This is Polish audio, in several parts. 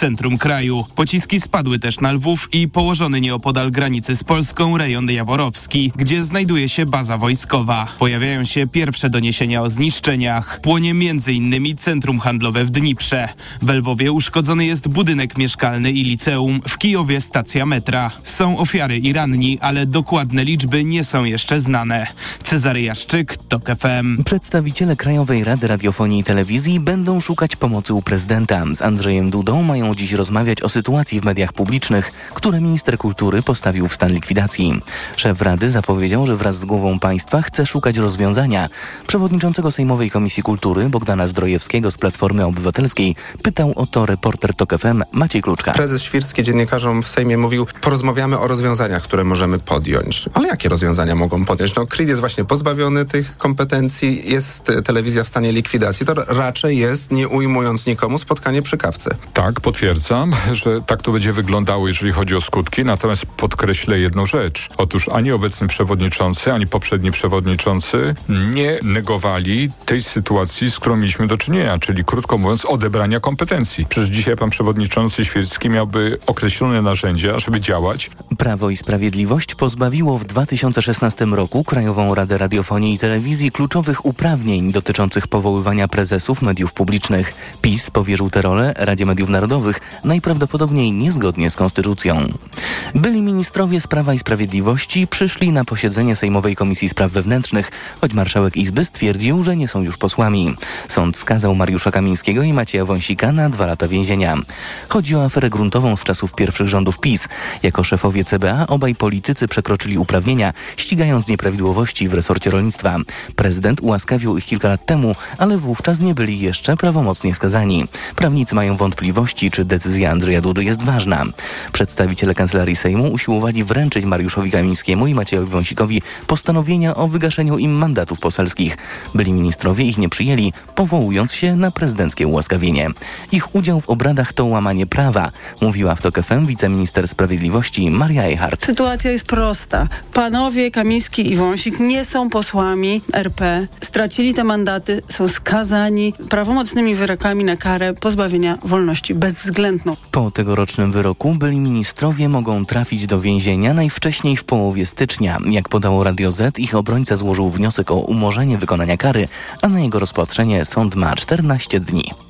centrum kraju. Pociski spadły też na Lwów i położony nieopodal granicy z Polską rejon Jaworowski, gdzie znajduje się baza wojskowa. Pojawiają się pierwsze doniesienia o zniszczeniach. Płonie m.in. centrum handlowe w Dniprze. W Lwowie uszkodzony jest budynek mieszkalny i liceum, w Kijowie stacja metra. Są ofiary i ranni, ale dokładne liczby nie są jeszcze znane. Cezary Jaszczyk, TOK FM. Przedstawiciele Krajowej Rady Radiofonii i Telewizji będą szukać pomocy u prezydenta. Z Andrzejem Dudą mają dziś rozmawiać o sytuacji w mediach publicznych, które minister kultury postawił w stan likwidacji. Szef Rady zapowiedział, że wraz z głową państwa chce szukać rozwiązania. Przewodniczącego Sejmowej Komisji Kultury Bogdana Zdrojewskiego z Platformy Obywatelskiej pytał o to reporter TOK FM Maciej Kluczka. Prezes Świrski dziennikarzom w Sejmie mówił, porozmawiamy o rozwiązaniach, które możemy podjąć. Ale jakie rozwiązania mogą podjąć? No, KRIT jest właśnie pozbawiony tych kompetencji, jest telewizja w stanie likwidacji. To raczej jest, nie ujmując nikomu, spotkanie przy kawce. Tak, potwierdzam, że tak to będzie wyglądało, jeżeli chodzi o skutki, natomiast podkreślę jedną rzecz. Otóż ani obecny przewodniczący, ani poprzedni przewodniczący nie negowali tej sytuacji, z którą mieliśmy do czynienia, czyli krótko mówiąc odebrania kompetencji. Przecież dzisiaj pan przewodniczący Świerski miałby określone narzędzia, żeby działać. Prawo i Sprawiedliwość pozbawiło w 2016 roku Krajową Radę Radiofonii i Telewizji kluczowych uprawnień dotyczących powoływania prezesów mediów publicznych. PiS powierzył tę rolę Radzie Mediów Narodowych, najprawdopodobniej niezgodnie z konstytucją. Byli ministrowie z Prawa i Sprawiedliwości przyszli na posiedzenie Sejmowej Komisji Spraw Wewnętrznych, choć marszałek Izby stwierdził, że nie są już posłami. Sąd skazał Mariusza Kamińskiego i Macieja Wąsika na dwa lata więzienia. Chodzi o aferę gruntową z czasów pierwszych rządów PiS. Jako szefowie CBA obaj politycy przekroczyli uprawnienia, ścigając nieprawidłowości w resorcie rolnictwa. Prezydent ułaskawił ich kilka lat temu, ale wówczas nie byli jeszcze prawomocnie skazani. Prawnicy mają wątpliwości, czy decyzja Andrzeja Dudy jest ważna. Przedstawiciele Kancelarii Sejmu usiłowali wręczyć Mariuszowi Kamińskiemu i Maciejowi Wąsikowi postanowienia o wygaszeniu im mandatów poselskich. Byli ministrowie ich nie przyjęli, powołując się na prezydenckie ułaskawienie. Ich udział w obradach to łamanie prawa, mówiła w TOK FM wiceminister sprawiedliwości Maria Eichardt. Sytuacja jest prosta. Panowie Kamiński i Wąsik nie są posłami RP. Stracili te mandaty, są skazani prawomocnymi wyrokami na karę pozbawienia wolności bezwzględną. Po tegorocznym wyroku byli ministrowie mogą trafić do więzienia najwcześniej w połowie stycznia. Jak podało Radio Z, ich obrońca złożył wniosek o umorzenie wykonania kary, a na jego rozpatrzenie sąd ma 14 dni.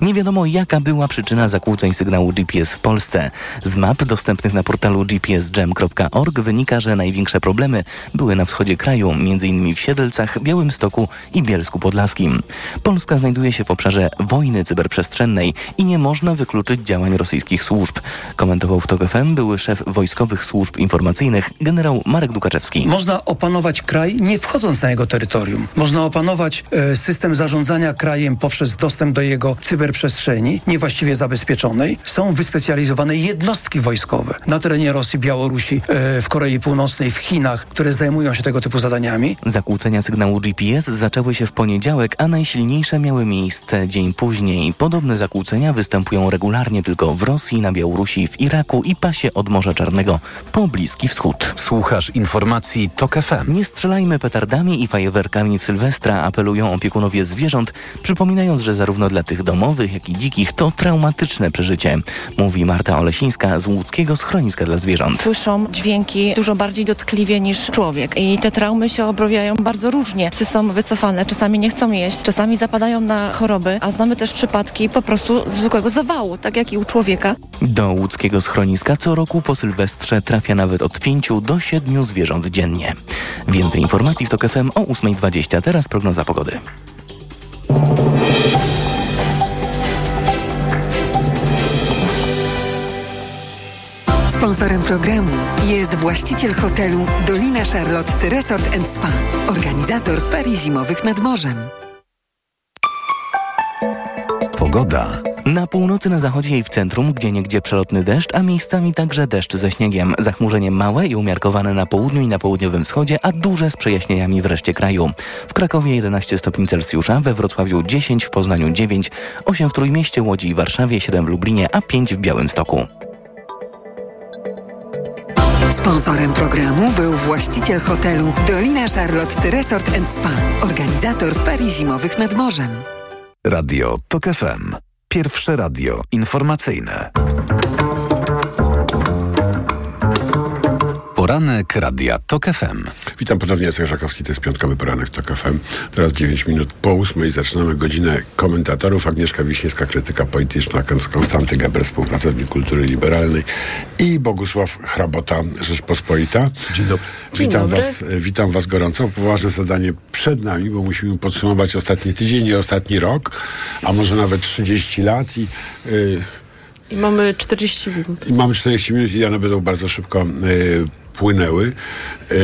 Nie wiadomo, jaka była przyczyna zakłóceń sygnału GPS w Polsce. Z map dostępnych na portalu gpsjam.org wynika, że największe problemy były na wschodzie kraju, m.in. w Siedlcach, Białymstoku i Bielsku Podlaskim. Polska znajduje się w obszarze wojny cyberprzestrzennej i nie można wykluczyć działań rosyjskich służb. Komentował w TOK FM były szef wojskowych służb informacyjnych generał Marek Dukaczewski. Można opanować kraj nie wchodząc na jego terytorium. Można opanować e, system zarządzania krajem poprzez dostęp do jego cyberprzestrzeni niewłaściwie zabezpieczonej. Są wyspecjalizowane jednostki wojskowe na terenie Rosji, Białorusi, e, w Korei Północnej, w Chinach, które zajmują się tego typu zadaniami. Zakłócenia sygnału GPS zaczęły się w poniedziałek, a najsilniejsze miały miejsce dzień później. Podobne zakłócenia występują regularnie tylko w Rosji, na Białorusi, w Iraku i pasie od Morza Czarnego po Bliski Wschód. Słuchasz informacji TOK FM. Nie strzelajmy petardami i fajerwerkami w Sylwestra, apelują opiekunowie zwierząt, przypominając, że zarówno dla tych domowych, jak i dzikich to traumatyczne przeżycie, mówi Marta Olesińska z łódzkiego schroniska dla zwierząt. Słyszą dźwięki dużo bardziej dotkliwie niż człowiek i te traumy się objawiają bardzo różnie. Psy są wycofane, czasami nie chcą jeść, czasami zapadają na choroby, a znamy też przypadki po prostu zwykłego zawału, tak jak i u człowieka. Do łódzkiego schroniska co roku po Sylwestrze trafia nawet od 5 do 7 zwierząt dziennie. Więcej informacji w TOK FM o 8.20. Teraz prognoza pogody. Sponsorem programu jest właściciel hotelu Dolina Charlotte Resort Spa, organizator ferii zimowych nad morzem. Pogoda. Na północy, na zachodzie i w centrum, gdzie niegdzie przelotny deszcz, a miejscami także deszcz ze śniegiem. Zachmurzenie małe i umiarkowane na południu i na południowym wschodzie, a duże z przejaśnieniami w reszcie kraju. W Krakowie 11 stopni Celsjusza, we Wrocławiu 10, w Poznaniu 9, 8 w Trójmieście, Łodzi i Warszawie, 7 w Lublinie, a 5 w Białymstoku. Sponsorem programu był właściciel hotelu Dolina Charlotte Resort Spa, organizator ferii zimowych nad morzem. Radio TOK FM. Pierwsze radio informacyjne. Poranek Radia TOK FM. Witam ponownie, Jacek Żakowski, to jest piątkowy poranek TOK FM. Teraz 9 minut po ósmej zaczynamy godzinę komentatorów. Agnieszka Wiśniewska, krytyka polityczna, Konstanty Geber, współpracownik kultury liberalnej i Bogusław Hrabota, Rzeczpospolita. Dzień dobry. Witam, Was, witam Was gorąco. Poważne zadanie przed nami, bo musimy podsumować ostatni tydzień i ostatni rok, a może nawet 30 lat i... Yy, i mamy 40 minut. I mamy 40 minut i one będą bardzo szybko y, płynęły. E,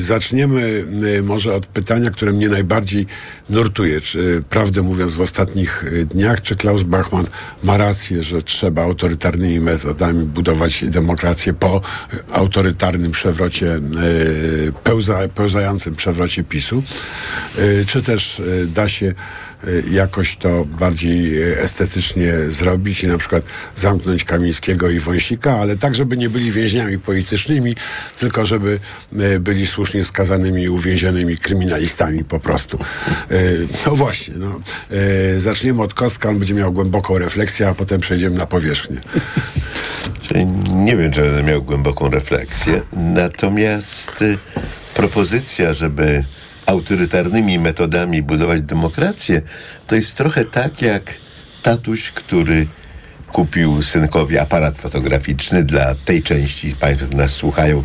zaczniemy e, może od pytania, które mnie najbardziej nurtuje. Czy, prawdę mówiąc, w ostatnich dniach, czy Klaus Bachmann ma rację, że trzeba autorytarnymi metodami budować demokrację po autorytarnym przewrocie, pełza, pełzającym przewrocie PiSu? Czy też da się jakoś to bardziej estetycznie zrobić i na przykład zamknąć Kamińskiego i Wąsika, ale tak, żeby nie byli więźniami politycznymi, tylko żeby e, byli słusznie skazanymi i uwięzionymi kryminalistami po prostu. No właśnie, no. Zaczniemy od Kostka, on będzie miał głęboką refleksję, a potem przejdziemy na powierzchnię. Nie wiem, czy będę miał głęboką refleksję, natomiast y, propozycja, żeby autorytarnymi metodami budować demokrację, to jest trochę tak jak tatuś, który kupił synkowi aparat fotograficzny dla tej części państwa, którzy nas słuchają,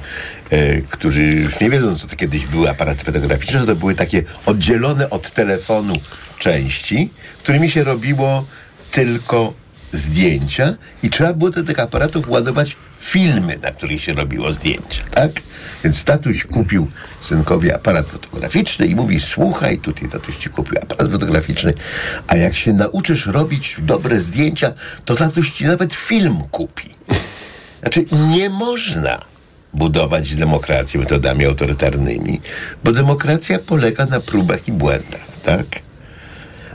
e, którzy już nie wiedzą, co to kiedyś były aparaty fotograficzne, to były takie oddzielone od telefonu części, którymi się robiło tylko zdjęcia i trzeba było do tych aparatów ładować filmy, na których się robiło zdjęcia, tak? Więc tatuś kupił synkowi aparat fotograficzny i mówi, słuchaj, tutaj tatuś ci kupił aparat fotograficzny, a jak się nauczysz robić dobre zdjęcia, to tatuś ci nawet film kupi. Znaczy, nie można budować demokrację metodami autorytarnymi, bo demokracja polega na próbach i błędach, tak?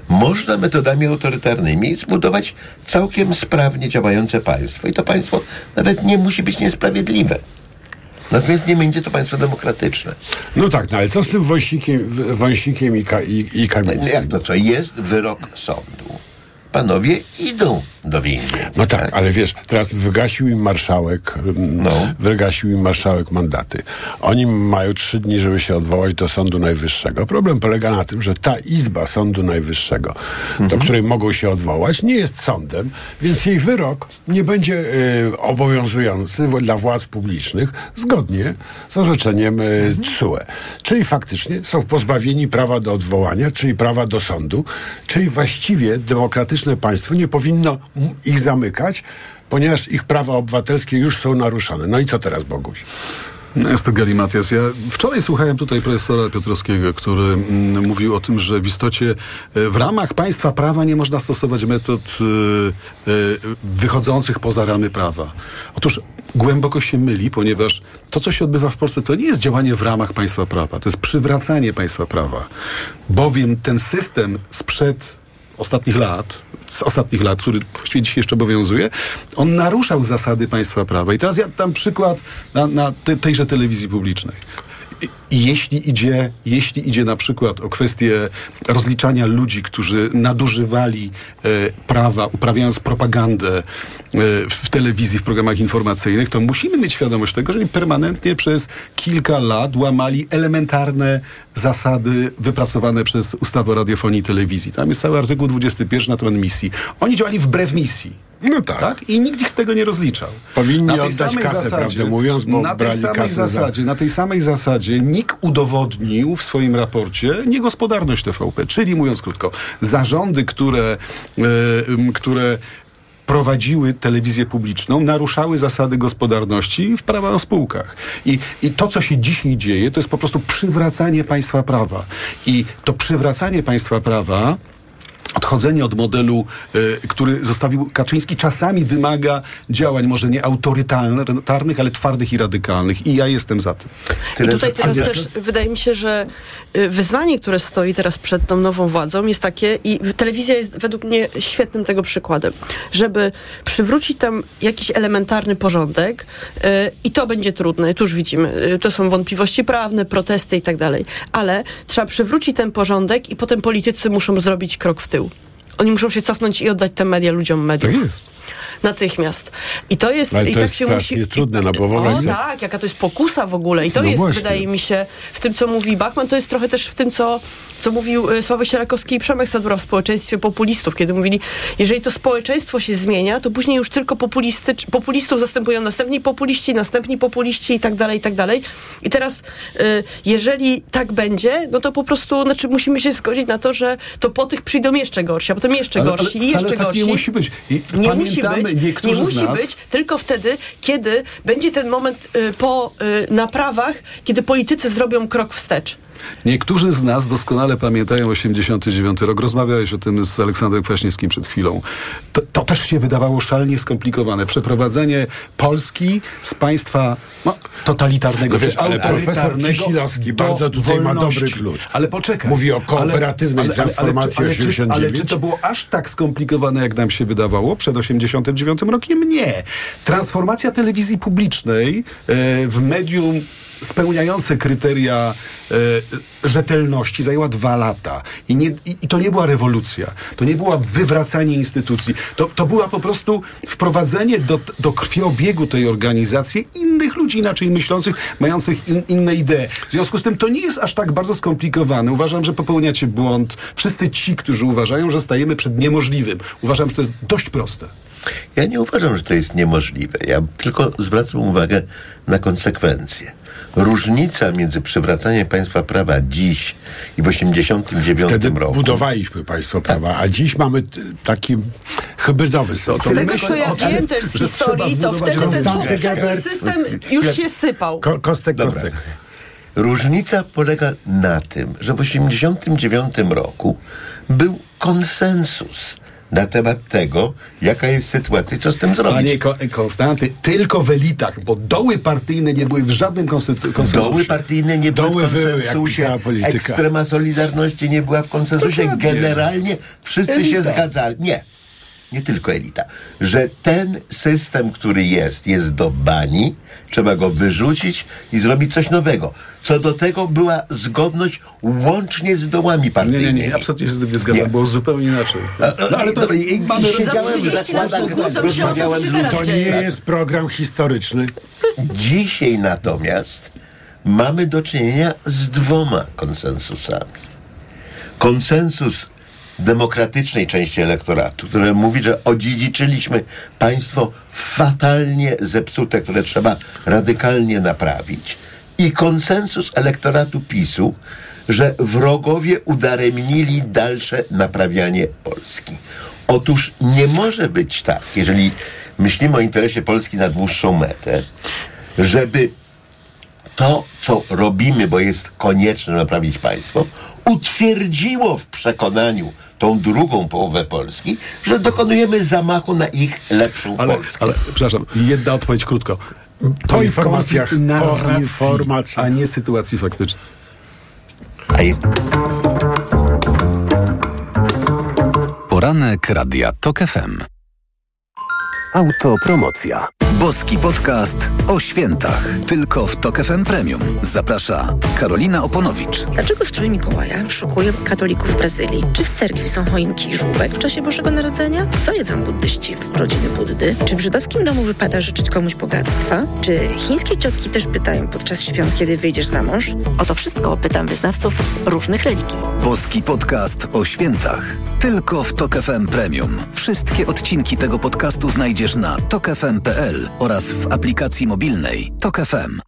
Można metodami autorytarnymi zbudować całkiem sprawnie działające państwo. I to państwo nawet nie musi być niesprawiedliwe. Natomiast nie będzie to państwo demokratyczne. No tak, no ale co z tym wąsikiem, wąsikiem i, ka, i, i Kamińskim? Jak to co? Jest wyrok sądu. Panowie idą do więzienia. No tak, tak, ale wiesz, teraz wygasił im marszałek, mm, no. wygasił im marszałek mandaty. Oni mają trzy dni, żeby się odwołać do Sądu Najwyższego. Problem polega na tym, że ta izba Sądu Najwyższego, mhm. do której mogą się odwołać, nie jest sądem, więc jej wyrok nie będzie y, obowiązujący dla władz publicznych zgodnie z orzeczeniem y, mhm. TSUE. Czyli faktycznie są pozbawieni prawa do odwołania, czyli prawa do sądu, czyli właściwie demokratyczne państwo nie powinno ich zamykać, ponieważ ich prawa obywatelskie już są naruszone. No i co teraz, Boguś? No jest to Galimatias. Ja wczoraj słuchałem tutaj profesora Piotrowskiego, który mm, mówił o tym, że w istocie e, w ramach państwa prawa nie można stosować metod y, y, wychodzących poza ramy prawa. Otóż głęboko się myli, ponieważ to, co się odbywa w Polsce, to nie jest działanie w ramach państwa prawa, to jest przywracanie państwa prawa. Bowiem ten system sprzed ostatnich lat, z ostatnich lat, który właściwie dzisiaj jeszcze obowiązuje, on naruszał zasady państwa prawa. I teraz ja dam przykład na, na te, tejże telewizji publicznej. Jeśli idzie, jeśli idzie na przykład o kwestię rozliczania ludzi, którzy nadużywali e, prawa, uprawiając propagandę e, w telewizji, w programach informacyjnych, to musimy mieć świadomość tego, że oni permanentnie przez kilka lat łamali elementarne zasady wypracowane przez ustawę o radiofonii i telewizji. Tam jest cały artykuł 21 na temat misji. Oni działali wbrew misji. No tak. tak. I nikt ich z tego nie rozliczał. Powinni oddać kasę, zasadzie, prawdę mówiąc, bo na brali tej kasę zasadzie, za... Na tej samej zasadzie NIK udowodnił w swoim raporcie niegospodarność TVP, czyli mówiąc krótko, zarządy, które, e, które prowadziły telewizję publiczną, naruszały zasady gospodarności w prawa o spółkach. I, I to, co się dzisiaj dzieje, to jest po prostu przywracanie państwa prawa. I to przywracanie państwa prawa odchodzenie od modelu, y, który zostawił Kaczyński, czasami wymaga działań może nie autorytarnych, ale twardych i radykalnych. I ja jestem za tym. Tyle, I tutaj teraz też wydaje mi się, że y, wyzwanie, które stoi teraz przed tą nową władzą jest takie i telewizja jest według mnie świetnym tego przykładem, żeby przywrócić tam jakiś elementarny porządek y, i to będzie trudne. Tu już widzimy, to są wątpliwości prawne, protesty i tak dalej, ale trzeba przywrócić ten porządek i potem politycy muszą zrobić krok w tył. Oni muszą się cofnąć i oddać te media ludziom mediów. Tak jest. Natychmiast. I to jest... Ale i to tak jest się musi... trudne, no bo wyobraź sobie- tak, jaka to jest pokusa w ogóle. I to No jest, właśnie. wydaje mi się, w tym, co mówi Bachman, to jest trochę też w tym, co, co mówił y, Sławek Sierakowski i Przemek Sadura w społeczeństwie populistów, kiedy mówili, jeżeli to społeczeństwo się zmienia, to później już tylko populisty, populistów zastępują następni populiści, następni populiści i tak dalej, i tak dalej. I teraz, y, jeżeli tak będzie, no to po prostu, znaczy musimy się zgodzić na to, że to po tych przyjdą jeszcze gorsi, potem jeszcze Ale- ale gorsi i wcale jeszcze tak gorsi. nie musi być. I nie musi być, nie musi nas- być, tylko wtedy, kiedy będzie ten moment y, po y, naprawach, kiedy politycy zrobią krok wstecz. Niektórzy z nas doskonale pamiętają 89 rok. Rozmawiałeś o tym z Aleksandrem Kwaśniewskim przed chwilą. To, to też się wydawało szalnie skomplikowane. Przeprowadzenie Polski z państwa no, totalitarnego, No wiesz, czy ale profesor do bardzo tutaj ma wolności. dobry klucz. Ale poczekaj. Mówi o kooperatywnej transformacji ale, ale, czy, ale, czy, 89. ale czy to było aż tak skomplikowane, jak nam się wydawało przed 89 rokiem? Nie. Transformacja telewizji publicznej e, w medium spełniające kryteria e, rzetelności zajęła dwa lata. I, nie, i, I to nie była rewolucja. To nie było wywracanie instytucji. To, to była po prostu wprowadzenie do, do krwiobiegu tej organizacji innych ludzi inaczej myślących, mających in, inne idee. W związku z tym to nie jest aż tak bardzo skomplikowane. Uważam, że popełniacie błąd. Wszyscy ci, którzy uważają, że stajemy przed niemożliwym. Uważam, że to jest dość proste. Ja nie uważam, że to jest niemożliwe. Ja tylko zwracam uwagę na konsekwencje. Różnica między przywracaniem państwa prawa dziś i w 89 Wtedy roku. budowaliśmy państwo prawa, a dziś mamy taki hybrydowy system. Z tego, co ja wiem też z historii, to wtedy ten system już się sypał. Ko- kostek, Dobra. kostek. Różnica polega na tym, że w 89 roku był konsensus na temat tego, jaka jest sytuacja i co z tym zrobić. Panie Ko- Konstanty, tylko w elitach, bo doły partyjne nie były w żadnym konsensusie. Doły partyjne nie były Doły w były, jak konsensusie. polityka. Ekstrema Solidarności nie była w konsensusie. Generalnie wszyscy Elita. się zgadzali. Nie. Nie tylko elita. Że ten system, który jest, jest do bani, trzeba go wyrzucić i zrobić coś nowego. Co do tego była zgodność łącznie z dołami Nie, partyjnymi. nie, nie, absolutnie się z tym nie zgadzam, Nie. było zupełnie inaczej. No, No, ale to jest, i- mamy siedziałem Za w 30 lat zakładach, pokłócą się o to, rozmawiałem z nie jest program historyczny. Dzisiaj natomiast mamy do czynienia z dwoma konsensusami. Konsensus demokratycznej części elektoratu, które mówi, że odziedziczyliśmy państwo fatalnie zepsute, które trzeba radykalnie naprawić. I konsensus elektoratu PiSu, że wrogowie udaremnili dalsze naprawianie Polski. Otóż nie może być tak, jeżeli myślimy o interesie Polski na dłuższą metę, żeby to, co robimy, bo jest konieczne naprawić państwo, utwierdziło w przekonaniu tą drugą połowę Polski, że dokonujemy zamachu na ich lepszą ale, Polskę. ale, przepraszam, jedna odpowiedź krótko. Po jest informacjach, po informacji. a nie sytuacji faktycznej. A jest... Poranek Radia TOK FM. Autopromocja. Boski podcast o świętach. Tylko w TOK FM Premium. Zaprasza Karolina Oponowicz. Dlaczego strój Mikołaja szokuje katolików w Brazylii? Czy w cerkwi są choinki i żółbek w czasie Bożego Narodzenia? Co jedzą buddyści w rodziny Buddy? Czy w żydowskim domu wypada życzyć komuś bogactwa? Czy chińskie ciotki też pytają podczas świąt, kiedy wyjdziesz za mąż? O to wszystko pytam wyznawców różnych religii. Boski podcast o świętach. Tylko w TOK FM Premium. Wszystkie odcinki tego podcastu znajdziesz na tokefm.pl oraz w aplikacji mobilnej TOK FM.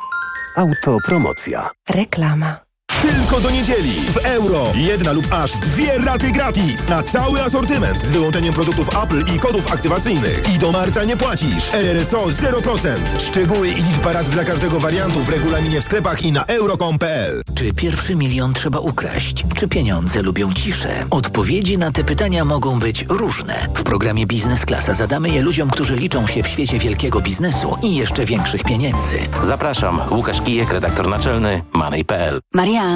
Autopromocja. Reklama. Tylko do niedzieli w euro. Jedna lub aż dwie raty gratis na cały asortyment z wyłączeniem produktów Apple i kodów aktywacyjnych. I do marca nie płacisz. RRSO 0%. Szczegóły i liczba rat dla każdego wariantu w regulaminie w sklepach i na euro.com.pl. Czy pierwszy milion trzeba ukraść? Czy pieniądze lubią ciszę? Odpowiedzi na te pytania mogą być różne. W programie Biznes Klasa zadamy je ludziom, którzy liczą się w świecie wielkiego biznesu i jeszcze większych pieniędzy. Zapraszam, Łukasz Kijek, redaktor naczelny Money.pl. Marian,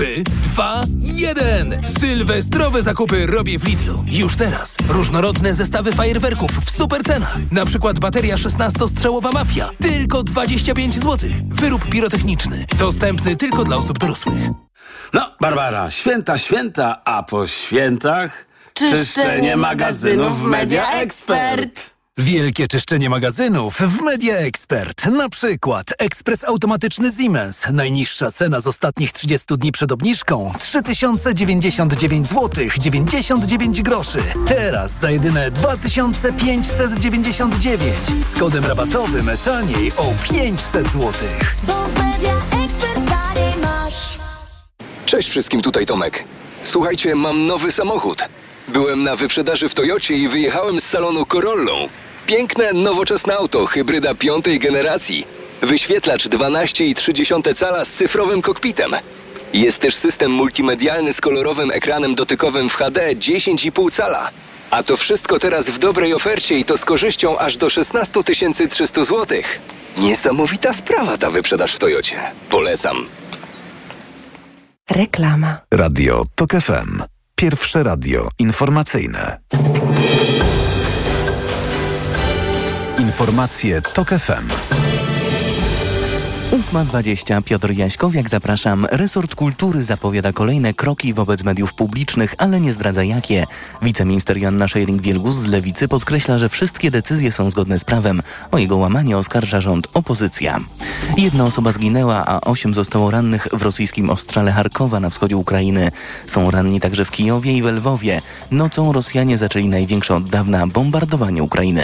3, 2, 1. Sylwestrowe zakupy robię w Lidlu. Już teraz. Różnorodne zestawy fajerwerków w super cenach. Na przykład bateria 16-strzałowa Mafia. Tylko 25 zł. Wyrób pirotechniczny. Dostępny tylko dla osób dorosłych. No, Barbara, święta, święta, a po świętach... Czyszczenie magazynów Media Expert. Wielkie czyszczenie magazynów w Media Expert. Na przykład ekspres automatyczny Siemens. Najniższa cena z ostatnich 30 dni przed obniżką 3099 zł 99 groszy. Teraz za jedyne 2599 z kodem rabatowym taniej o 500 zł. Cześć wszystkim, tutaj Tomek. Słuchajcie, mam nowy samochód. Byłem na wyprzedaży w Toyocie i wyjechałem z salonu Corollą. Piękne, nowoczesne auto, hybryda piątej generacji. Wyświetlacz 12,3 cala z cyfrowym kokpitem. Jest też system multimedialny z kolorowym ekranem dotykowym w HD 10,5 cala. A to wszystko teraz w dobrej ofercie i to z korzyścią aż do 16 300 zł. Niesamowita sprawa ta wyprzedaż w Toyocie. Polecam. Reklama. Radio TOK FM. Pierwsze radio informacyjne. Informacje TOK FM. 8.20 Piotr Jaśkowiak, zapraszam. Resort Kultury zapowiada kolejne kroki wobec mediów publicznych, ale nie zdradza jakie. Wiceminister Joanna Szejring-Wielgus z Lewicy podkreśla, że wszystkie decyzje są zgodne z prawem. O jego łamanie oskarża rząd opozycja. Jedna osoba zginęła, a osiem zostało rannych w rosyjskim ostrzale Charkowa na wschodzie Ukrainy. Są ranni także w Kijowie i w Lwowie. Nocą Rosjanie zaczęli największe od dawna bombardowanie Ukrainy.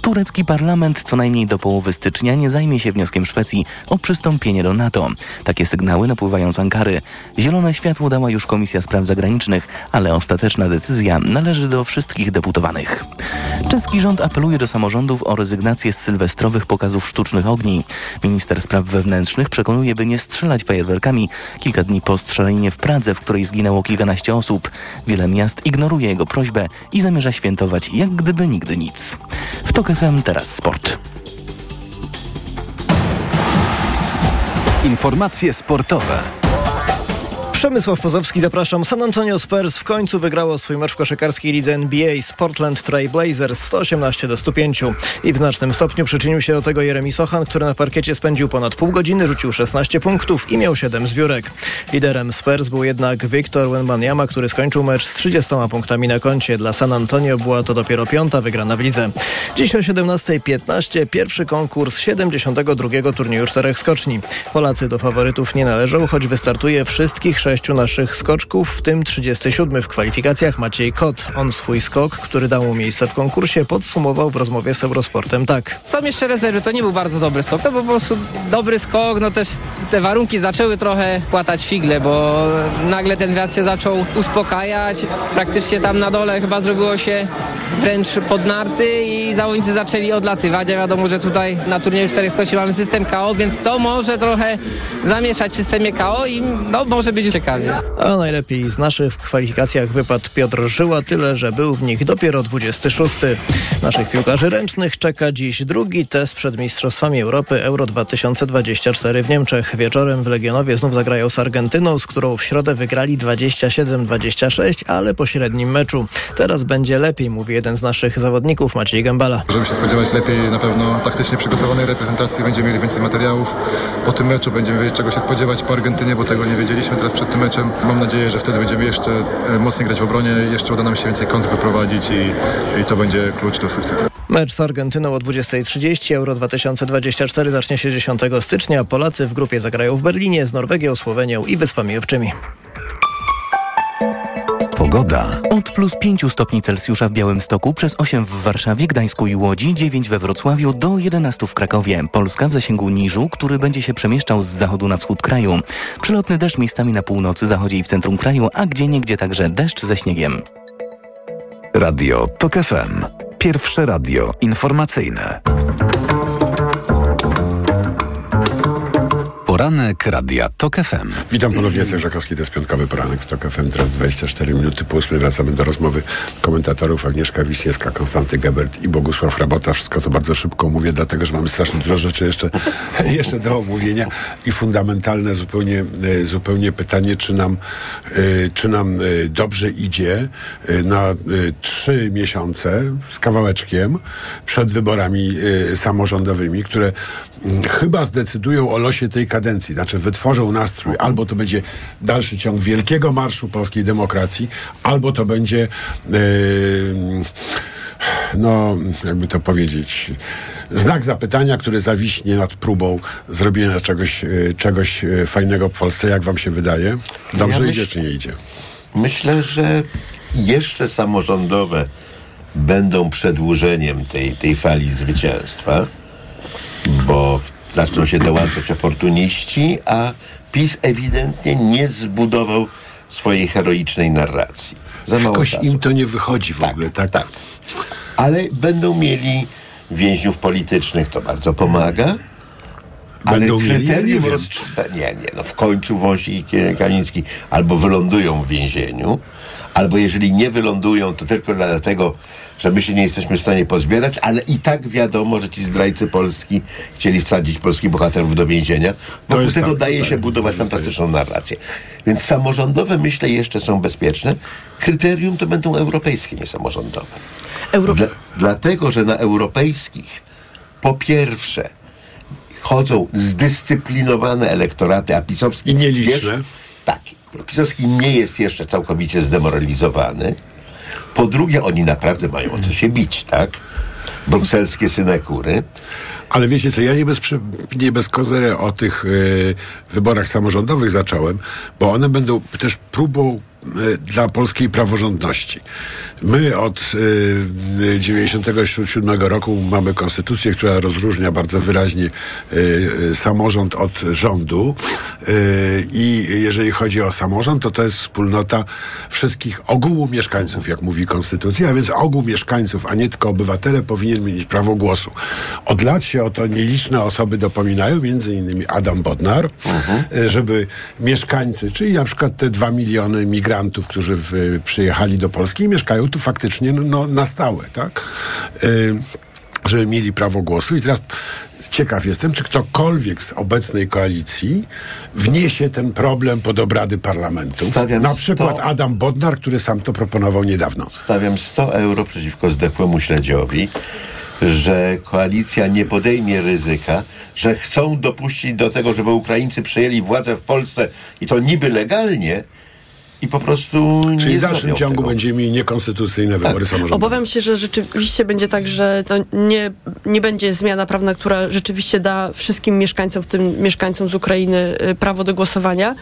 Turecki parlament co najmniej do połowy stycznia nie zajmie się wnioskiem Szwecji o przystąpienie do NATO. Takie sygnały napływają z Ankary. Zielone światło dała już Komisja Spraw Zagranicznych, ale ostateczna decyzja należy do wszystkich deputowanych. Czeski rząd apeluje do samorządów o rezygnację z sylwestrowych pokazów sztucznych ogni. Minister Spraw Wewnętrznych przekonuje, by nie strzelać fajerwerkami kilka dni po strzelaninie w Pradze, w której zginęło kilkanaście osób. Wiele miast ignoruje jego prośbę i zamierza świętować jak gdyby nigdy nic. W TOK FM teraz sport. Informacje sportowe. Przemysław Pozowski, zapraszam. San Antonio Spurs w końcu wygrało swój mecz w koszykarskiej lidze NBA z Portland Trail Blazers 118 do 105. I w znacznym stopniu przyczynił się do tego Jeremy Sochan, który na parkiecie spędził ponad pół godziny, rzucił 16 punktów i miał 7 zbiórek. Liderem Spurs był jednak Victor Wembanyama, który skończył mecz z 30 punktami na koncie. Dla San Antonio była to dopiero piąta wygrana w lidze. Dziś o 17.15 pierwszy konkurs 72. turnieju czterech skoczni. Polacy do faworytów nie należą, choć wystartuje wszystkich sześciu naszych skoczków, w tym 37 w kwalifikacjach Maciej Kot. On swój skok, który dał mu miejsce w konkursie, podsumował w rozmowie z Eurosportem tak. Są jeszcze rezerwy, to nie był bardzo dobry skok, to był po prostu dobry skok, no też te warunki zaczęły trochę płatać figle, bo nagle ten wiatr się zaczął uspokajać, praktycznie tam na dole chyba zrobiło się wręcz pod narty i zawodnicy zaczęli odlatywać, a wiadomo, że tutaj na turnieju 4 skoci mamy system KO, więc to może trochę zamieszać w systemie KO i no, może być ciekawie. A najlepiej z naszych w kwalifikacjach wypadł Piotr Żyła, tyle że był w nich dopiero 26. Naszych piłkarzy ręcznych czeka dziś drugi test przed Mistrzostwami Europy Euro 2024 w Niemczech. Wieczorem w Legionowie znów zagrają z Argentyną, z którą w środę wygrali 27-26, ale po średnim meczu. Teraz będzie lepiej, mówi jeden z naszych zawodników, Maciej Gębala. Możemy się spodziewać lepiej, na pewno taktycznie przygotowanej reprezentacji, będziemy mieli więcej materiałów. Po tym meczu będziemy wiedzieć, czego się spodziewać po Argentynie, bo tego nie wiedzieliśmy teraz przed tym meczem. Mam nadzieję, że wtedy będziemy jeszcze e, mocniej grać w obronie, jeszcze uda nam się więcej kont wyprowadzić i, i to będzie klucz do sukcesu. Mecz z Argentyną o 20.30. Euro 2024 zacznie się 10 stycznia. Polacy w grupie zagrają w Berlinie z Norwegią, Słowenią i Wyspami Owczymi. Pogoda. Od plus 5 stopni Celsjusza w Białymstoku, przez 8 w Warszawie, Gdańsku i Łodzi, 9 we Wrocławiu, do 11 w Krakowie. Polska w zasięgu niżu, który będzie się przemieszczał z zachodu na wschód kraju. Przelotny deszcz miejscami na północy, zachodzie i w centrum kraju, a gdzie niegdzie także deszcz ze śniegiem. Radio TOK FM. Pierwsze radio informacyjne. Poranek Radia TOK FM. Witam ponownie, Jacek Żakowski, to jest piątkowy poranek w TOK FM. Teraz 24 minuty po 8 wracamy do rozmowy komentatorów Agnieszka Wiśniewska, Konstanty Gebert i Bogusław Rabota. Wszystko to bardzo szybko mówię, dlatego, że mamy strasznie dużo rzeczy jeszcze, jeszcze do omówienia i fundamentalne zupełnie, e, zupełnie pytanie, czy nam, e, czy nam e, dobrze idzie na trzy miesiące z kawałeczkiem przed wyborami samorządowymi, które chyba zdecydują o losie tej kadencji, znaczy wytworzą nastrój, albo to będzie dalszy ciąg wielkiego marszu polskiej demokracji, albo to będzie yy, no, jakby to powiedzieć, znak zapytania, który zawiśnie nad próbą zrobienia czegoś, yy, czegoś yy, fajnego w Polsce. Jak wam się wydaje? Dobrze Ja idzie, czy nie idzie? Myślę, że jeszcze samorządowe będą przedłużeniem tej, tej fali zwycięstwa, bo zaczną się dołączać oportuniści, a PiS ewidentnie nie zbudował swojej heroicznej narracji. Za mało Jakoś czasu. im to nie wychodzi w ogóle, tak? tak. Ale będą mieli więźniów politycznych, to bardzo pomaga. Będą ale mieli? Ja nie Nie, nie, no w końcu Wąsik i Kamiński albo wylądują w więzieniu, albo jeżeli nie wylądują, to tylko dlatego, że my się nie jesteśmy w stanie pozbierać, ale i tak wiadomo, że ci zdrajcy Polski chcieli wsadzić polskich bohaterów do więzienia. Wokół tego tak, daje tak, się budować to jest fantastyczną narrację. Więc samorządowe, myślę, jeszcze są bezpieczne. Kryterium to będą europejskie, nie samorządowe. Dla, dlatego, że na europejskich po pierwsze chodzą zdyscyplinowane elektoraty, a pisowski... I nieliczne. Wiesz, tak. Pisowski nie jest jeszcze całkowicie zdemoralizowany. Po drugie, oni naprawdę mają o co się bić, tak? Brukselskie synekury. Ale wiecie co, ja nie bez, nie bez kozery o tych y, wyborach samorządowych zacząłem, bo one będą też próbą dla polskiej praworządności. My od y, 97 roku mamy konstytucję, która rozróżnia bardzo wyraźnie y, y, samorząd od rządu y, i jeżeli chodzi o samorząd, to to jest wspólnota wszystkich ogółu mieszkańców, jak mówi konstytucja, a więc ogół mieszkańców, a nie tylko obywatele powinien mieć prawo głosu. Od lat się o to nieliczne osoby dopominają, między innymi Adam Bodnar, y, żeby mieszkańcy, czyli na przykład te dwa miliony migrantów, którzy w, przyjechali do Polski i mieszkają tu faktycznie no, no, na stałe, tak? Y, żeby mieli prawo głosu. I teraz ciekaw jestem, czy ktokolwiek z obecnej koalicji wniesie ten problem pod obrady parlamentu. Stawiam Na przykład 100 Adam Bodnar, który sam to proponował niedawno. Stawiam 100 euro przeciwko zdechłemu śledziowi, że koalicja nie podejmie ryzyka, że chcą dopuścić do tego, żeby Ukraińcy przejęli władzę w Polsce i to niby legalnie i po prostu Czyli nie w dalszym ciągu tego. będziemy mieli niekonstytucyjne wybory samorządowe. Obawiam się, że rzeczywiście będzie tak, że to nie, nie będzie zmiana prawna, która rzeczywiście da wszystkim mieszkańcom, w tym mieszkańcom z Ukrainy, y, prawo do głosowania.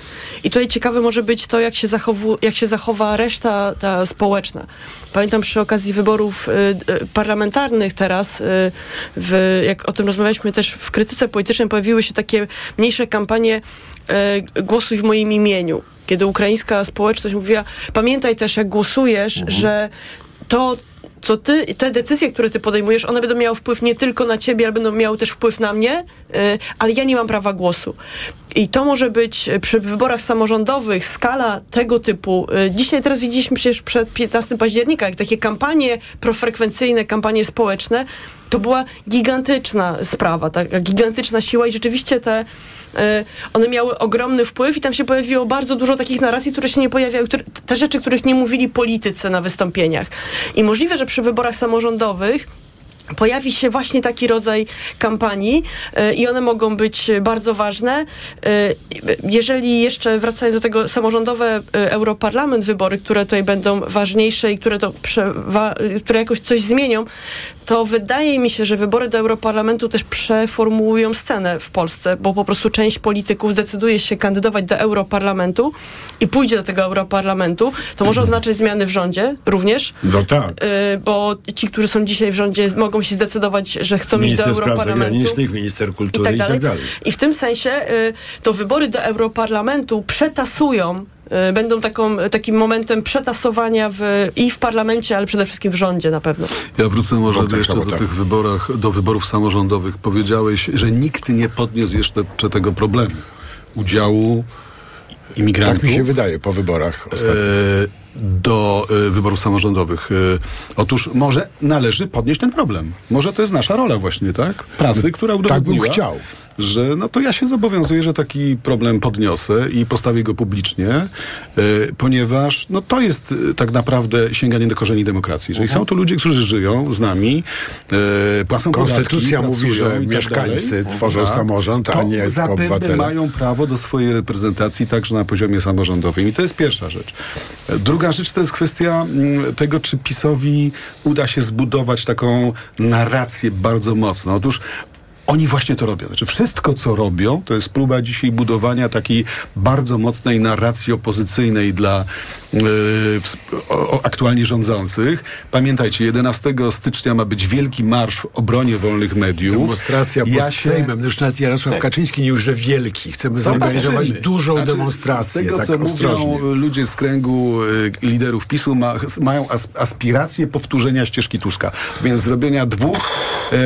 I tutaj ciekawe może być to, jak się, zachowu, jak się zachowa reszta ta społeczna. Pamiętam przy okazji wyborów y, y, parlamentarnych teraz, w, jak o tym rozmawialiśmy też w krytyce politycznej, pojawiły się takie mniejsze kampanie głosuj w moim imieniu. Kiedy ukraińska społeczność mówiła, pamiętaj też jak głosujesz, że to, co ty, te decyzje, które ty podejmujesz, one będą miały wpływ nie tylko na ciebie, ale będą miały też wpływ na mnie, y, ale ja nie mam prawa głosu. I to może być y, przy wyborach samorządowych skala tego typu. Dzisiaj teraz widzieliśmy przecież przed 15 października, jak takie kampanie profrekwencyjne, kampanie społeczne, to była gigantyczna sprawa, taka gigantyczna siła i rzeczywiście te, y, one miały ogromny wpływ i tam się pojawiło bardzo dużo takich narracji, które się nie pojawiały, które, te rzeczy, których nie mówili politycy na wystąpieniach. I możliwe, że przy wyborach samorządowych pojawi się właśnie taki rodzaj kampanii e, i one mogą być bardzo ważne. E, Jeżeli jeszcze wracając do tego samorządowe e, Europarlament, wybory, które tutaj będą ważniejsze i które, to które jakoś coś zmienią, to wydaje mi się, że wybory do Europarlamentu też przeformułują scenę w Polsce, bo po prostu część polityków zdecyduje się kandydować do Europarlamentu i pójdzie do tego Europarlamentu. To może oznaczać zmiany w rządzie również. No tak. Bo ci, którzy są dzisiaj w rządzie, mogą się zdecydować, że chcą iść do Minister spraw Europarlamentu. zagranicznych, minister kultury i tak dalej. I w tym sensie y, to wybory do Europarlamentu przetasują y, Będą taką, takim momentem przetasowania w, i w parlamencie, ale przede wszystkim w rządzie na pewno. Ja wrócę może tak, jeszcze do tak. tych wyborach, do wyborów samorządowych. Powiedziałeś, że nikt nie podniósł jeszcze tego problemu. Udziału imigrantów. Tak mi się wydaje po wyborach ostatnich. e, do e, wyborów samorządowych. E, otóż może należy podnieść ten problem. Może to jest nasza rola właśnie, tak? Prasy, która tak udowodniła, bym chciał. Że no to ja się zobowiązuję, że taki problem podniosę i postawię go publicznie, e, ponieważ no to jest e, tak naprawdę sięganie do korzeni demokracji. Jeżeli są to ludzie, którzy żyją z nami, e, płacą Konstytucja podatki, mówi, że tak mieszkańcy dalej, tworzą tak, samorząd, a nie zapewne obywatele. mają prawo do swojej reprezentacji także na poziomie samorządowym. I to jest pierwsza rzecz. Druga rzecz to jest kwestia mm, tego, czy PiSowi uda się zbudować taką narrację bardzo mocno. Otóż oni właśnie to robią. Znaczy wszystko, co robią, to jest próba dzisiaj budowania takiej bardzo mocnej narracji opozycyjnej dla ws- o, aktualnie rządzących. Pamiętajcie, 11 stycznia ma być wielki marsz w obronie wolnych mediów. Demonstracja pod Ja się- Sejmem. Już nawet Jarosław Tak. Kaczyński nie już, że wielki. Chcemy Zobaczymy. zorganizować dużą Znaczy, demonstrację. Z tego, tak co ostrożnie. mówią ludzie z kręgu y, liderów PiSu, ma, mają as, aspiracje powtórzenia ścieżki Tuska. Więc zrobienia dwóch, e,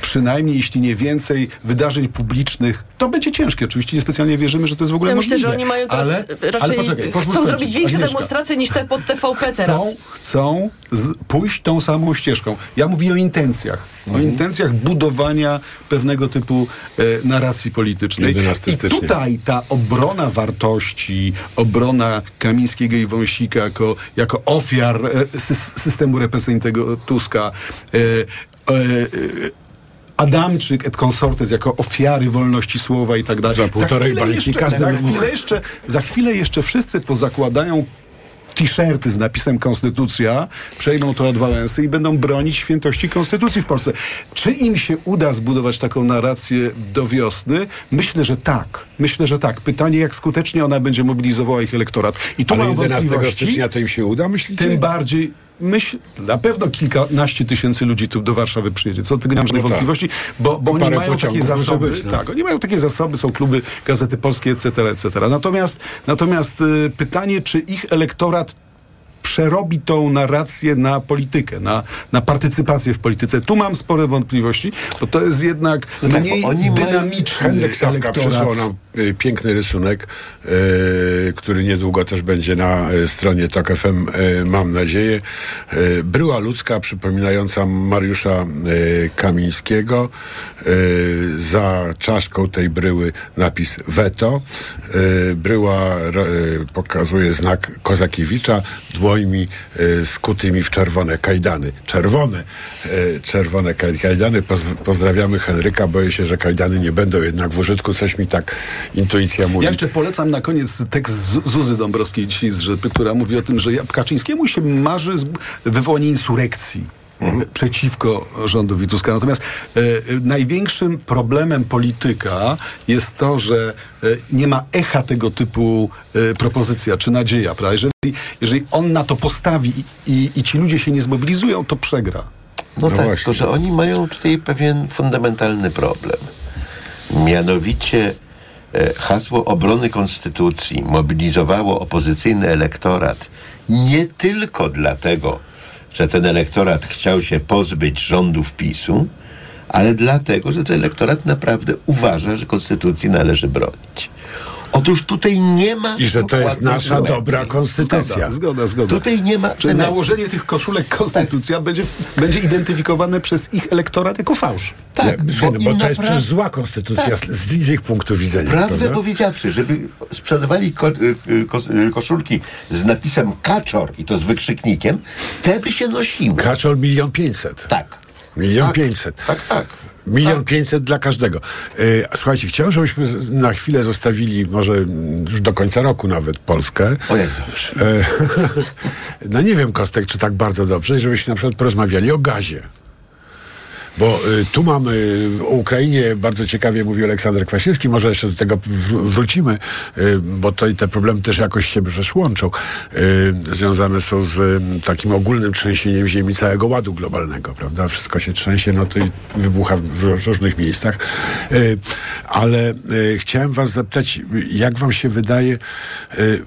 przynajmniej jeśli nie więcej, wydarzeń publicznych, to będzie ciężkie. Oczywiście niespecjalnie wierzymy, że to jest w ogóle Ja możliwe. myślę, że oni mają teraz ale, raczej ale poczekaj, chcą skończyć. zrobić większe Agnieszka. demonstracje niż te pod TVP teraz. Chcą, chcą z, pójść tą samą ścieżką. Ja mówię o intencjach. Mhm. O intencjach budowania pewnego typu e, narracji politycznej. 11 I tutaj ta obrona wartości, obrona Kamińskiego i Wąsika jako, jako ofiar e, sys- systemu represyjnego Tuska, e, e, e, Adamczyk et consortes jako ofiary wolności słowa i tak dalej. Za półtorej jeszcze, każdy za chwilę jeszcze, za chwilę jeszcze wszyscy pozakładają t-shirty z napisem Konstytucja, przejmą to od Wałęsy i będą bronić świętości Konstytucji w Polsce. Czy im się uda zbudować taką narrację do wiosny? Myślę, że tak. Myślę, że tak. Pytanie, jak skutecznie ona będzie mobilizowała ich elektorat. I tu Ale mam 11 wątpliwości. stycznia to im się uda, myślicie? Tym bardziej myśl, na pewno kilkanaście tysięcy ludzi tu do Warszawy przyjedzie. Co ty nie mam żadnych No wątpliwości, bo, bo No oni mają takie zasoby. być, no. Tak, oni mają takie zasoby, są kluby Gazety Polskie, etc., etc. Natomiast, natomiast y, pytanie, czy ich elektorat przerobi tą narrację na politykę, na, na partycypację w polityce. Tu mam spore wątpliwości, bo to jest jednak No tak, mniej oni dynamiczny Henryk Sawka przysłał nam y, piękny rysunek, y, który niedługo też będzie na y, stronie TOK FM, y, mam nadzieję. Y, bryła ludzka przypominająca Mariusza Kamińskiego. Za czaszką tej bryły napis veto. Y, bryła pokazuje znak Kozakiewicza dłońmi y, skutymi w czerwone kajdany. Czerwone, y, czerwone kaj- kajdany. Poz- pozdrawiamy Henryka. Boję się, że kajdany nie będą jednak w użytku. Coś mi tak intuicja mówi. Ja jeszcze polecam na koniec tekst Zuzy Dąbrowskiej dzisiaj z Rzepy, która mówi o tym, że Kaczyńskiemu się marzy wywołanie insurrekcji. Przeciwko rządowi Tuska. Natomiast e, e, największym problemem polityka jest to, że e, nie ma echa tego typu e, propozycja czy nadzieja. Prawda? Jeżeli, jeżeli on na to postawi i, i, ci ludzie się nie zmobilizują, to przegra. No, tak, tylko że oni mają tutaj pewien fundamentalny problem. Mianowicie e, hasło obrony konstytucji mobilizowało opozycyjny elektorat nie tylko dlatego, że ten elektorat chciał się pozbyć rządów PiSu, ale dlatego, że ten elektorat naprawdę uważa, że konstytucji należy bronić. Otóż tutaj nie ma. I że to jest nasza symetrii. dobra konstytucja. Zgoda, zgoda, zgoda. Tutaj nie ma symetrii. nałożenie tych koszulek konstytucja będzie, będzie identyfikowane przez ich elektorat jako fałsz. Tak, no, bo im to jest przecież zła konstytucja Tak. z, ich punktu widzenia. Prawdę prawda? powiedziawszy, żeby sprzedawali ko- y, y, y, koszulki z napisem kaczor i to z wykrzyknikiem, te by się nosiły. Kaczor milion pięćset. Tak. Milion pięćset. Tak, tak. Milion pięćset dla każdego. E, słuchajcie, chciałem, żebyśmy na chwilę zostawili, może mm, już do końca roku nawet, Polskę. O, jak dobrze. E, no nie wiem, Kostek, czy tak bardzo dobrze, żebyśmy na przykład porozmawiali o gazie. Bo y, tu mamy o Ukrainie bardzo ciekawie mówi Aleksander Kwaśniewski, może jeszcze do tego wr- wrócimy, y, bo to i te problemy też jakoś się przecież łączą. Y, związane są z y, takim ogólnym trzęsieniem ziemi całego ładu globalnego, prawda? Wszystko się trzęsie, no to i wybucha w, w różnych miejscach. Y, ale y, chciałem was zapytać, jak wam się wydaje, y,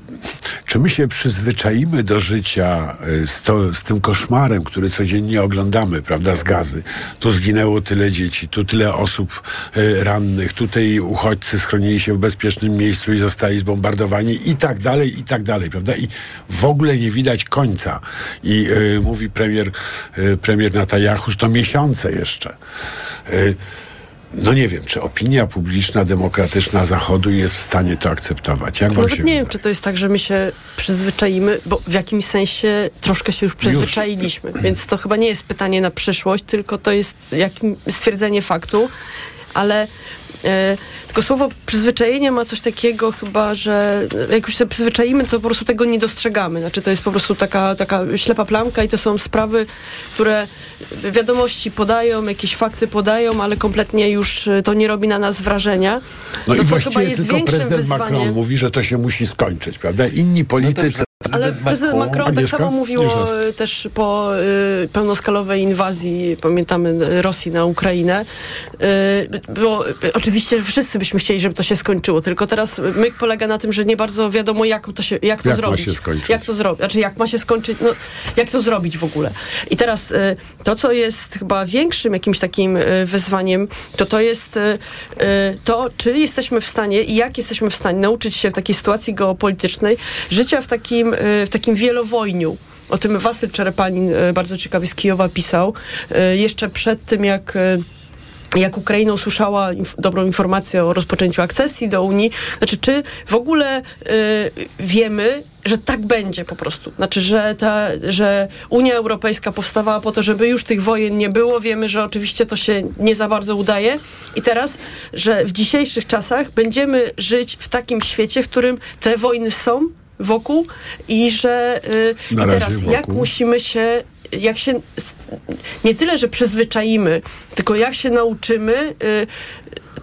czy my się przyzwyczaimy do życia y, z, to, z tym koszmarem, który codziennie oglądamy, prawda, z gazy? Tu zginęło tyle dzieci, tu tyle osób y, rannych, tutaj uchodźcy schronili się w bezpiecznym miejscu i zostali zbombardowani i tak dalej, i tak dalej, prawda? I w ogóle nie widać końca. I y, mówi premier, y, premier że to miesiące jeszcze. No nie wiem, czy opinia publiczna, demokratyczna Zachodu jest w stanie to akceptować. Jak Nawet się nie wiem, czy to jest tak, że my się przyzwyczaimy, bo w jakimś sensie troszkę się już. przyzwyczailiśmy, więc to chyba nie jest pytanie na przyszłość, tylko to jest jakim, stwierdzenie faktu, ale tylko słowo przyzwyczajenie ma coś takiego chyba, że jak już się przyzwyczaimy, to po prostu tego nie dostrzegamy. Znaczy to jest po prostu taka, taka ślepa plamka i to są sprawy, które wiadomości podają, jakieś fakty podają, ale kompletnie już e, to nie robi na nas wrażenia. No to i chyba właściwie jest tylko prezydent wyzwaniem. Macron mówi, że to się musi skończyć, prawda? Inni politycy... Ale prezydent Macron tak samo mówił y, też po y, pełnoskalowej inwazji, pamiętamy, y, Rosji na Ukrainę. Y, bo oczywiście wszyscy byśmy chcieli, żeby to się skończyło, tylko teraz myk polega na tym, że nie bardzo wiadomo, jak to, się, jak to Jak ma zrobić. się skończyć? Jak to zrobić? Znaczy, jak ma się skończyć, no, jak to zrobić w ogóle. I teraz y, to, co jest chyba większym jakimś takim wyzwaniem, to to jest to, czy jesteśmy w stanie i jak jesteśmy w stanie nauczyć się w takiej sytuacji geopolitycznej życia w takim, y, w takim wielowojniu. O tym Wasyl Czerepanin y, bardzo ciekawie z Kijowa pisał. Y, Jeszcze przed tym, jak jak Ukraina usłyszała inf- dobrą informację o rozpoczęciu akcesji do Unii, znaczy czy w ogóle y, wiemy, że tak będzie po prostu. Znaczy, że, ta, że Unia Europejska powstawała po to, żeby już tych wojen nie było. Wiemy, że oczywiście to się nie za bardzo udaje. I teraz, że w dzisiejszych czasach będziemy żyć w takim świecie, w którym te wojny są wokół i że y, i teraz wokół. jak musimy się jak się nie tyle, że przyzwyczaimy, tylko jak się nauczymy y,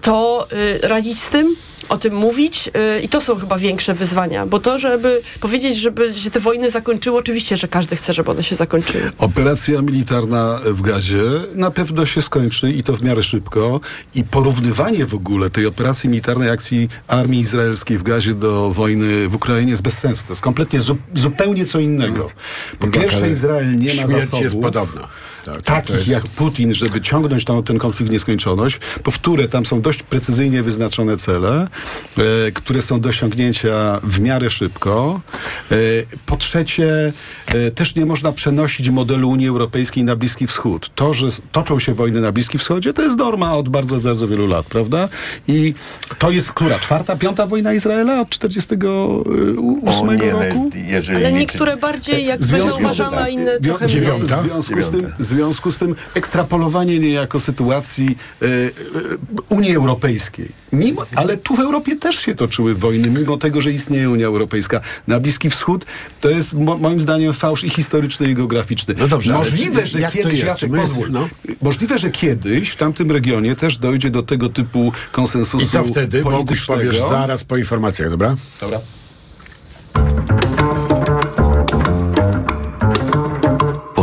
to y, radzić z tym, o tym mówić y, i to są chyba większe wyzwania, bo to, żeby powiedzieć, żeby się te wojny zakończyły, oczywiście, że każdy chce, żeby one się zakończyły. Operacja militarna w Gazie na pewno się skończy i to w miarę szybko. I porównywanie w ogóle tej operacji militarnej akcji armii izraelskiej w Gazie do wojny w Ukrainie jest bez sensu. To jest kompletnie zu, zupełnie co innego. Po tak, pierwsze, Izrael nie ma śmierć zasobów. jest podobna. Tak, takich jest- jak Putin, żeby ciągnąć tam ten konflikt w nieskończoność. Po wtóre, tam są dość precyzyjnie wyznaczone cele, e, które są do osiągnięcia w miarę szybko. E, po trzecie, e, też nie można przenosić modelu Unii Europejskiej na Bliski Wschód. To, że toczą się wojny na Bliskim Wschodzie, to jest norma od bardzo, bardzo wielu lat, prawda? I to jest, która? Czwarta, piąta wojna Izraela od 48 O nie, no, roku? Ale niektóre bardziej jakby Związku- zauważamy, a inne trochę dziewią- mniej. W związku, z tym, w związku z tym ekstrapolowanie niejako sytuacji e, e, Unii Europejskiej. Mimo, ale tu w Europie też się toczyły wojny, mimo tego, że istnieje Unia Europejska. Na Bliski Wschód to jest mo, moim zdaniem fałsz i historyczny, i geograficzny. No dobrze, Możliwe, że jak to kiedyś, jest? Jacek, pozwól, jesteśmy- możliwe, że kiedyś w tamtym regionie też dojdzie do tego typu konsensusu I co wtedy? Boguś powiesz zaraz po informacjach, dobra? Dobra.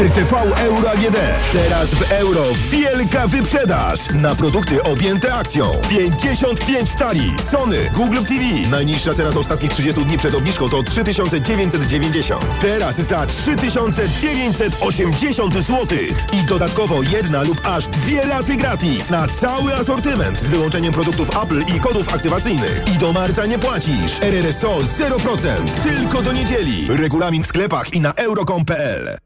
RTV Euro AGD. Teraz w euro wielka wyprzedaż na produkty objęte akcją. 55 talii. Sony, Google TV. Najniższa teraz ostatnich 30 dni przed obniżką to 3990. Teraz za 3980 zł. I dodatkowo jedna lub aż dwie raty gratis na cały asortyment z wyłączeniem produktów Apple i kodów aktywacyjnych. I do marca nie płacisz. RRSO 0%. Tylko do niedzieli. Regulamin w sklepach i na euro.com.pl.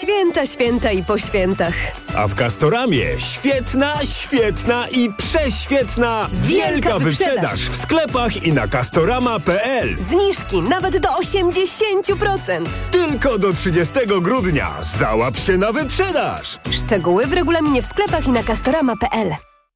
Święta, święta i po świętach. A w Castoramie świetna, świetna i prześwietna wielka, Wielka wyprzedaż. wyprzedaż w sklepach i na castorama.pl. Zniżki nawet do 80%. Tylko do 30 grudnia. Załap się na wyprzedaż. Szczegóły w regulaminie w sklepach i na castorama.pl.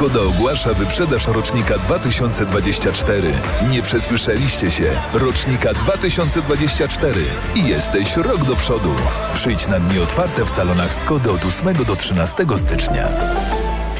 Skoda ogłasza wyprzedaż rocznika 2024. Nie przesłyszeliście się. Rocznika 2024. I jesteś rok do przodu. Przyjdź na dni otwarte w salonach Skody od 8 do 13 stycznia.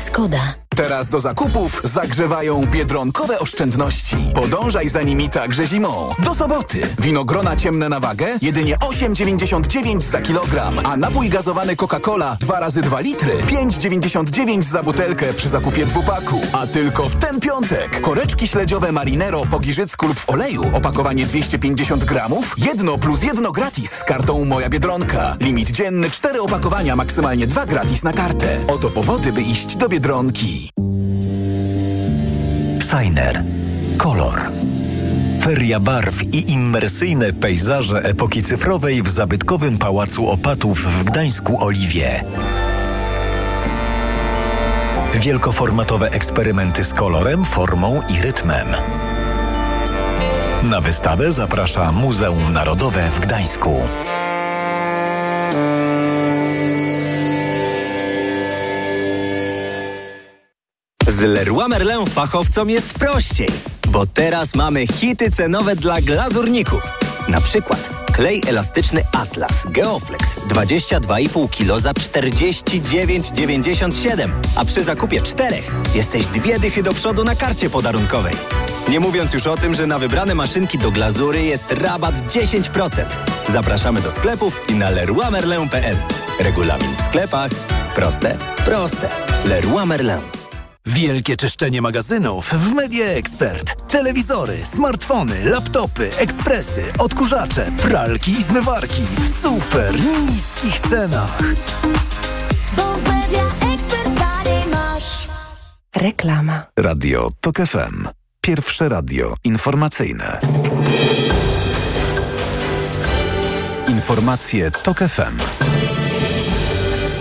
Skoda. Teraz do zakupów zagrzewają biedronkowe oszczędności. Podążaj za nimi także zimą. Do soboty. Winogrona ciemne na wagę jedynie 8,99 za kilogram, a napój gazowany Coca-Cola 2 razy 2 litry 5,99 za butelkę przy zakupie dwupaku. A tylko w ten piątek koreczki śledziowe Marinero po giżycku lub w oleju opakowanie 250 gramów jedno plus jedno gratis z kartą Moja Biedronka. Limit dzienny 4 opakowania, maksymalnie 2 gratis na kartę. Oto powody, by iść do Biedronki. Signer. Kolor. Feria barw i immersyjne pejzaże epoki cyfrowej w zabytkowym Pałacu Opatów w Gdańsku Oliwie. Wielkoformatowe eksperymenty z kolorem, formą i rytmem. Na wystawę zaprasza Muzeum Narodowe w Gdańsku. Z Leroy Merlin fachowcom jest prościej, bo teraz mamy hity cenowe dla glazurników. Na przykład klej elastyczny Atlas Geoflex 22,5 kg za 49,97, a przy zakupie czterech jesteś dwie dychy do przodu na karcie podarunkowej. Nie mówiąc już o tym, że na wybrane maszynki do glazury jest rabat 10%. Zapraszamy do sklepów i na leroymerlin.pl. Regulamin w sklepach. Proste, proste. Leroy Merlin. Wielkie czyszczenie magazynów w Media Expert. Telewizory, smartfony, laptopy, ekspresy, odkurzacze, pralki i zmywarki w super niskich cenach. Reklama. Radio TOK FM. Pierwsze radio informacyjne. Informacje TOK FM.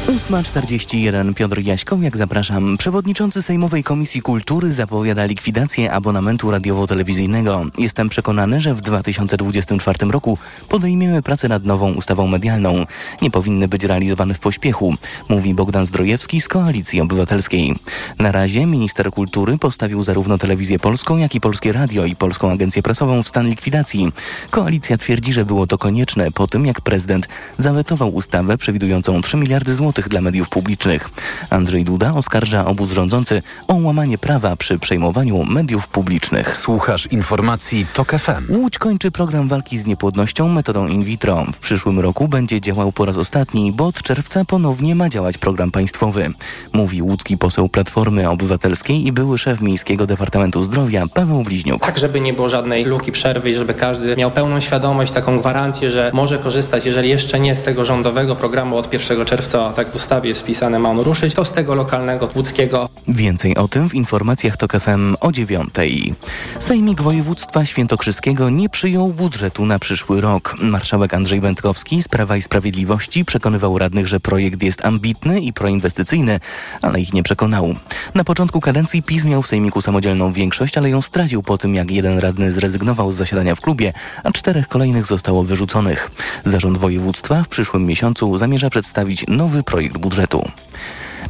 8.41 Piotr Jaśkowiak, zapraszam. Przewodniczący Sejmowej Komisji Kultury zapowiada likwidację abonamentu radiowo-telewizyjnego. Jestem przekonany, że w 2024 roku podejmiemy pracę nad nową ustawą medialną. Nie powinny być realizowane w pośpiechu, mówi Bogdan Zdrojewski z Koalicji Obywatelskiej. Na razie minister kultury postawił zarówno telewizję polską, jak i Polskie Radio i Polską Agencję Prasową w stan likwidacji. Koalicja twierdzi, że było to konieczne po tym, jak prezydent zawetował ustawę przewidującą 3 miliardy złotych dla mediów publicznych. Andrzej Duda oskarża obóz rządzący o łamanie prawa przy przejmowaniu mediów publicznych. Słuchasz informacji TOK FM. Łódź kończy program walki z niepłodnością metodą in vitro. W przyszłym roku będzie działał po raz ostatni, bo od czerwca ponownie ma działać program państwowy. Mówi łódzki poseł Platformy Obywatelskiej i były szef Miejskiego Departamentu Zdrowia Paweł Bliźniuk. Tak, żeby nie było żadnej luki, przerwy i żeby każdy miał pełną świadomość, taką gwarancję, że może korzystać, jeżeli jeszcze nie z tego rządowego programu od 1 czerwca tak w ustawie jest wpisane, ma on ruszyć, to z tego lokalnego łódzkiego. Więcej o tym w informacjach TOK FM o dziewiątej. Sejmik Województwa Świętokrzyskiego nie przyjął budżetu na przyszły rok. Marszałek Andrzej Będkowski z Prawa i Sprawiedliwości przekonywał radnych, że projekt jest ambitny i proinwestycyjny, ale ich nie przekonał. Na początku kadencji PiS miał w Sejmiku samodzielną większość, ale ją stracił po tym, jak jeden radny zrezygnował z zasiadania w klubie, a czterech kolejnych zostało wyrzuconych. Zarząd województwa w przyszłym miesiącu zamierza przedstawić nowy projekt budżetu.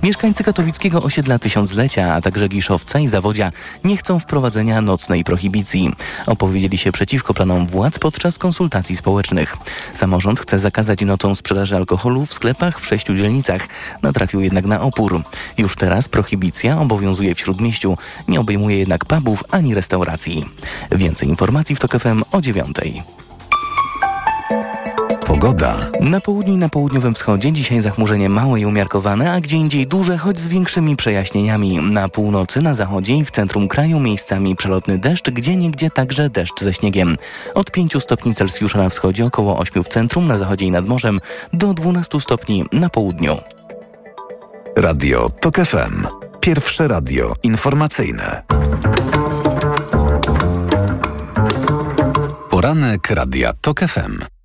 Mieszkańcy katowickiego osiedla Tysiąclecia, a także Giszowca i Zawodzia nie chcą wprowadzenia nocnej prohibicji. Opowiedzieli się przeciwko planom władz podczas konsultacji społecznych. Samorząd chce zakazać nocą sprzedaży alkoholu w sklepach w sześciu dzielnicach. Natrafił jednak na opór. Już teraz prohibicja obowiązuje w Śródmieściu. Nie obejmuje jednak pubów ani restauracji. Więcej informacji w TOK FM o dziewiątej. Pogoda. Na południu i na południowym wschodzie dzisiaj zachmurzenie małe i umiarkowane, a gdzie indziej duże, choć z większymi przejaśnieniami. Na północy, na zachodzie i w centrum kraju miejscami przelotny deszcz, gdzie niegdzie także deszcz ze śniegiem. Od 5 stopni Celsjusza na wschodzie, około 8 w centrum, na zachodzie i nad morzem, do 12 stopni na południu. Radio TOK FM. Pierwsze radio informacyjne. Poranek Radia TOK FM.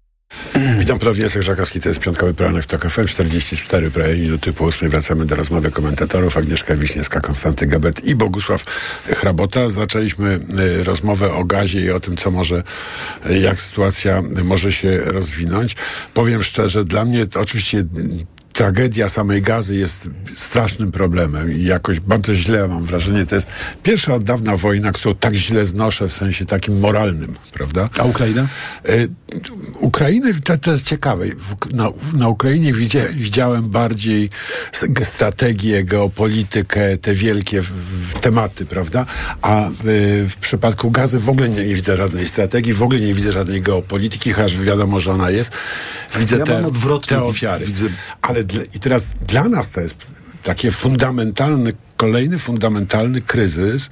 Witam ponownie, Jacek Żakowski, to jest piątkowy poranek w TOK FM, 44 prawie minuty po 8. Wracamy do rozmowy komentatorów Agnieszka Wiśniewska, Konstanty Gabet i Bogusław Hrabota. Zaczęliśmy y, rozmowę o gazie i o tym, co może, y, jak sytuacja może się rozwinąć. Powiem szczerze, dla mnie to oczywiście tragedia samej gazy jest strasznym problemem i jakoś bardzo źle mam wrażenie. To jest pierwsza od dawna wojna, którą tak źle znoszę w sensie takim moralnym, prawda? A Ukraina? Y, Ukrainy, to, to jest ciekawe. Na, na, Ukrainie widzia, widziałem bardziej strategię, geopolitykę, te wielkie w, w tematy, prawda? A y, w przypadku gazy w ogóle nie, nie, widzę żadnej strategii, w ogóle nie widzę żadnej geopolityki, chociaż wiadomo, że ona jest. Widzę ja te, te ofiary. Widzę. Ale dla, i teraz dla nas to jest taki fundamentalny, kolejny fundamentalny kryzys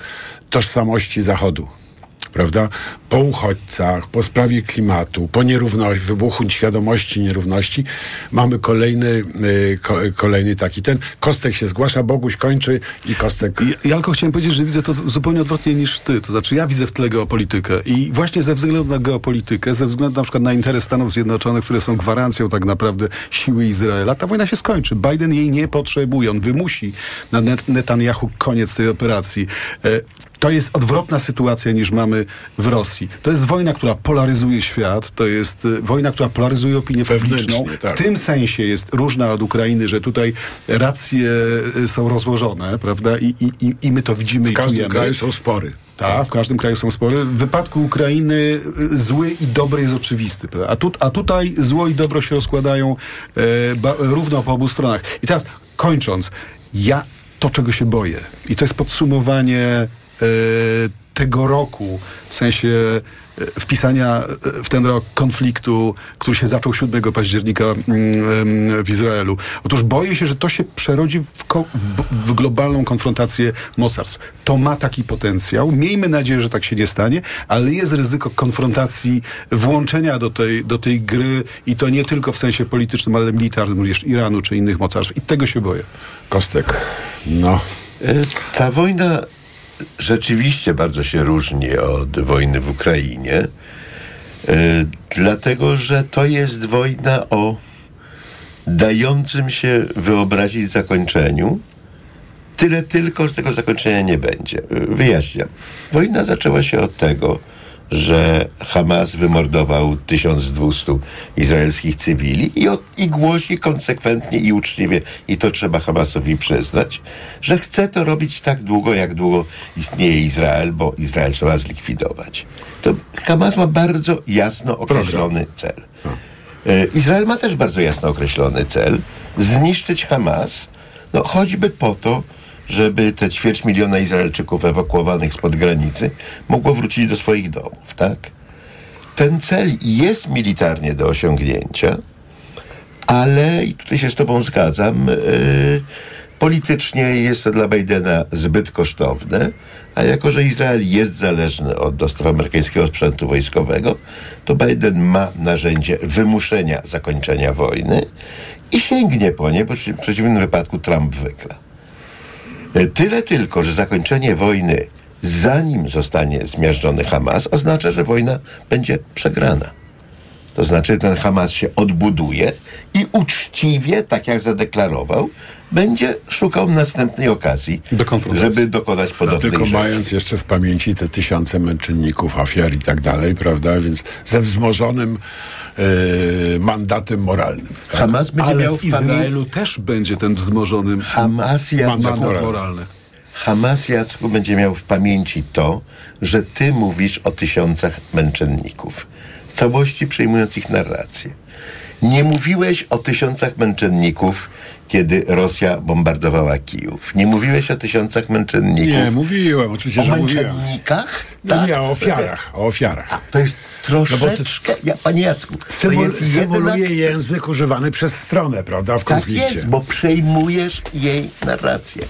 tożsamości Zachodu prawda? Po uchodźcach, po sprawie klimatu, po nierówności, wybuchu świadomości nierówności, mamy kolejny, y, ko, kolejny taki ten. Kostek się zgłasza, Boguś kończy i Kostek... Ja, ja tylko chciałem powiedzieć, że widzę to zupełnie odwrotnie niż ty. To znaczy ja widzę w tle geopolitykę i właśnie ze względu na geopolitykę, ze względu na przykład na interes Stanów Zjednoczonych, które są gwarancją tak naprawdę siły Izraela, ta wojna się skończy. Biden jej nie potrzebuje. On wymusi na Netanyahu koniec tej operacji. E, to jest odwrotna sytuacja niż mamy w Rosji. To jest wojna, która polaryzuje świat, to jest y, wojna, która polaryzuje opinię publiczną. Tak. W tym sensie jest różna od Ukrainy, że tutaj racje y, są rozłożone, prawda? I, i, i my to widzimy w i czujemy. W każdym kraju są spory. Tak, w każdym kraju są spory. W wypadku Ukrainy y, zły i dobry jest oczywisty. A, tu, a tutaj zło i dobro się rozkładają e, ba, równo po obu stronach. I teraz kończąc, ja to, czego się boję, i to jest podsumowanie tego roku, w sensie e, wpisania e, w ten rok konfliktu, który się zaczął 7 października mm, w Izraelu. Otóż boję się, że to się przerodzi w, w, w, globalną konfrontację mocarstw. To ma taki potencjał. Miejmy nadzieję, że tak się nie stanie, ale jest ryzyko konfrontacji, włączenia do tej, do tej gry i to nie tylko w sensie politycznym, ale militarnym, również Iranu czy innych mocarstw. I tego się boję. Kostek, no. Ta wojna rzeczywiście bardzo się różni od wojny w Ukrainie, e, dlatego że to jest wojna o dającym się wyobrazić zakończeniu. Tyle tylko, że tego zakończenia nie będzie. Wyjaśniam. Wojna zaczęła się od tego, że Hamas wymordował 1200 izraelskich cywili i, od, i głosi konsekwentnie i uczciwie, i to trzeba Hamasowi przyznać, że chce to robić tak długo, jak długo istnieje Izrael, bo Izrael trzeba zlikwidować. To Hamas ma bardzo jasno określony cel. E, Izrael ma też bardzo jasno określony cel zniszczyć Hamas, no choćby po to, żeby te ćwierć miliona Izraelczyków ewakuowanych spod granicy mogło wrócić do swoich domów, tak? Ten cel jest militarnie do osiągnięcia, ale, i tutaj się z tobą zgadzam, yy, Politycznie jest to dla Bidena zbyt kosztowne, a jako, że Izrael jest zależny od dostaw amerykańskiego sprzętu wojskowego, to Biden ma narzędzie wymuszenia zakończenia wojny i sięgnie po nie, bo w przeciwnym wypadku Trump wygra. E, Tyle tylko, że zakończenie wojny, zanim zostanie zmiażdżony Hamas, oznacza, że wojna będzie przegrana. To znaczy, ten Hamas się odbuduje i uczciwie, tak jak zadeklarował, będzie szukał następnej okazji, żeby dokonać No, podobnej tylko rzeczy. mając jeszcze w pamięci te tysiące męczenników, ofiar i tak dalej, prawda? Więc ze wzmożonym e, mandatem moralnym. tak? Hamas będzie Ale miał w. Izraelu też będzie ten wzmożony Hamas, Jacku, mandat moralny. Hamas, Jacku, będzie miał w pamięci to, że ty mówisz o tysiącach męczenników, w całości przyjmując ich narrację. Nie mówiłeś o tysiącach męczenników, kiedy Rosja bombardowała Kijów. Nie mówiłeś o tysiącach męczenników. Nie, mówiłem, oczywiście, O że mówiłem. męczennikach? No nie, o ofiarach, o ofiarach. To jest troszeczkę, ja, panie Jacku, symboluje jednak... język używany przez stronę, prawda, w Tak konflikcie. jest, bo przejmujesz jej narrację.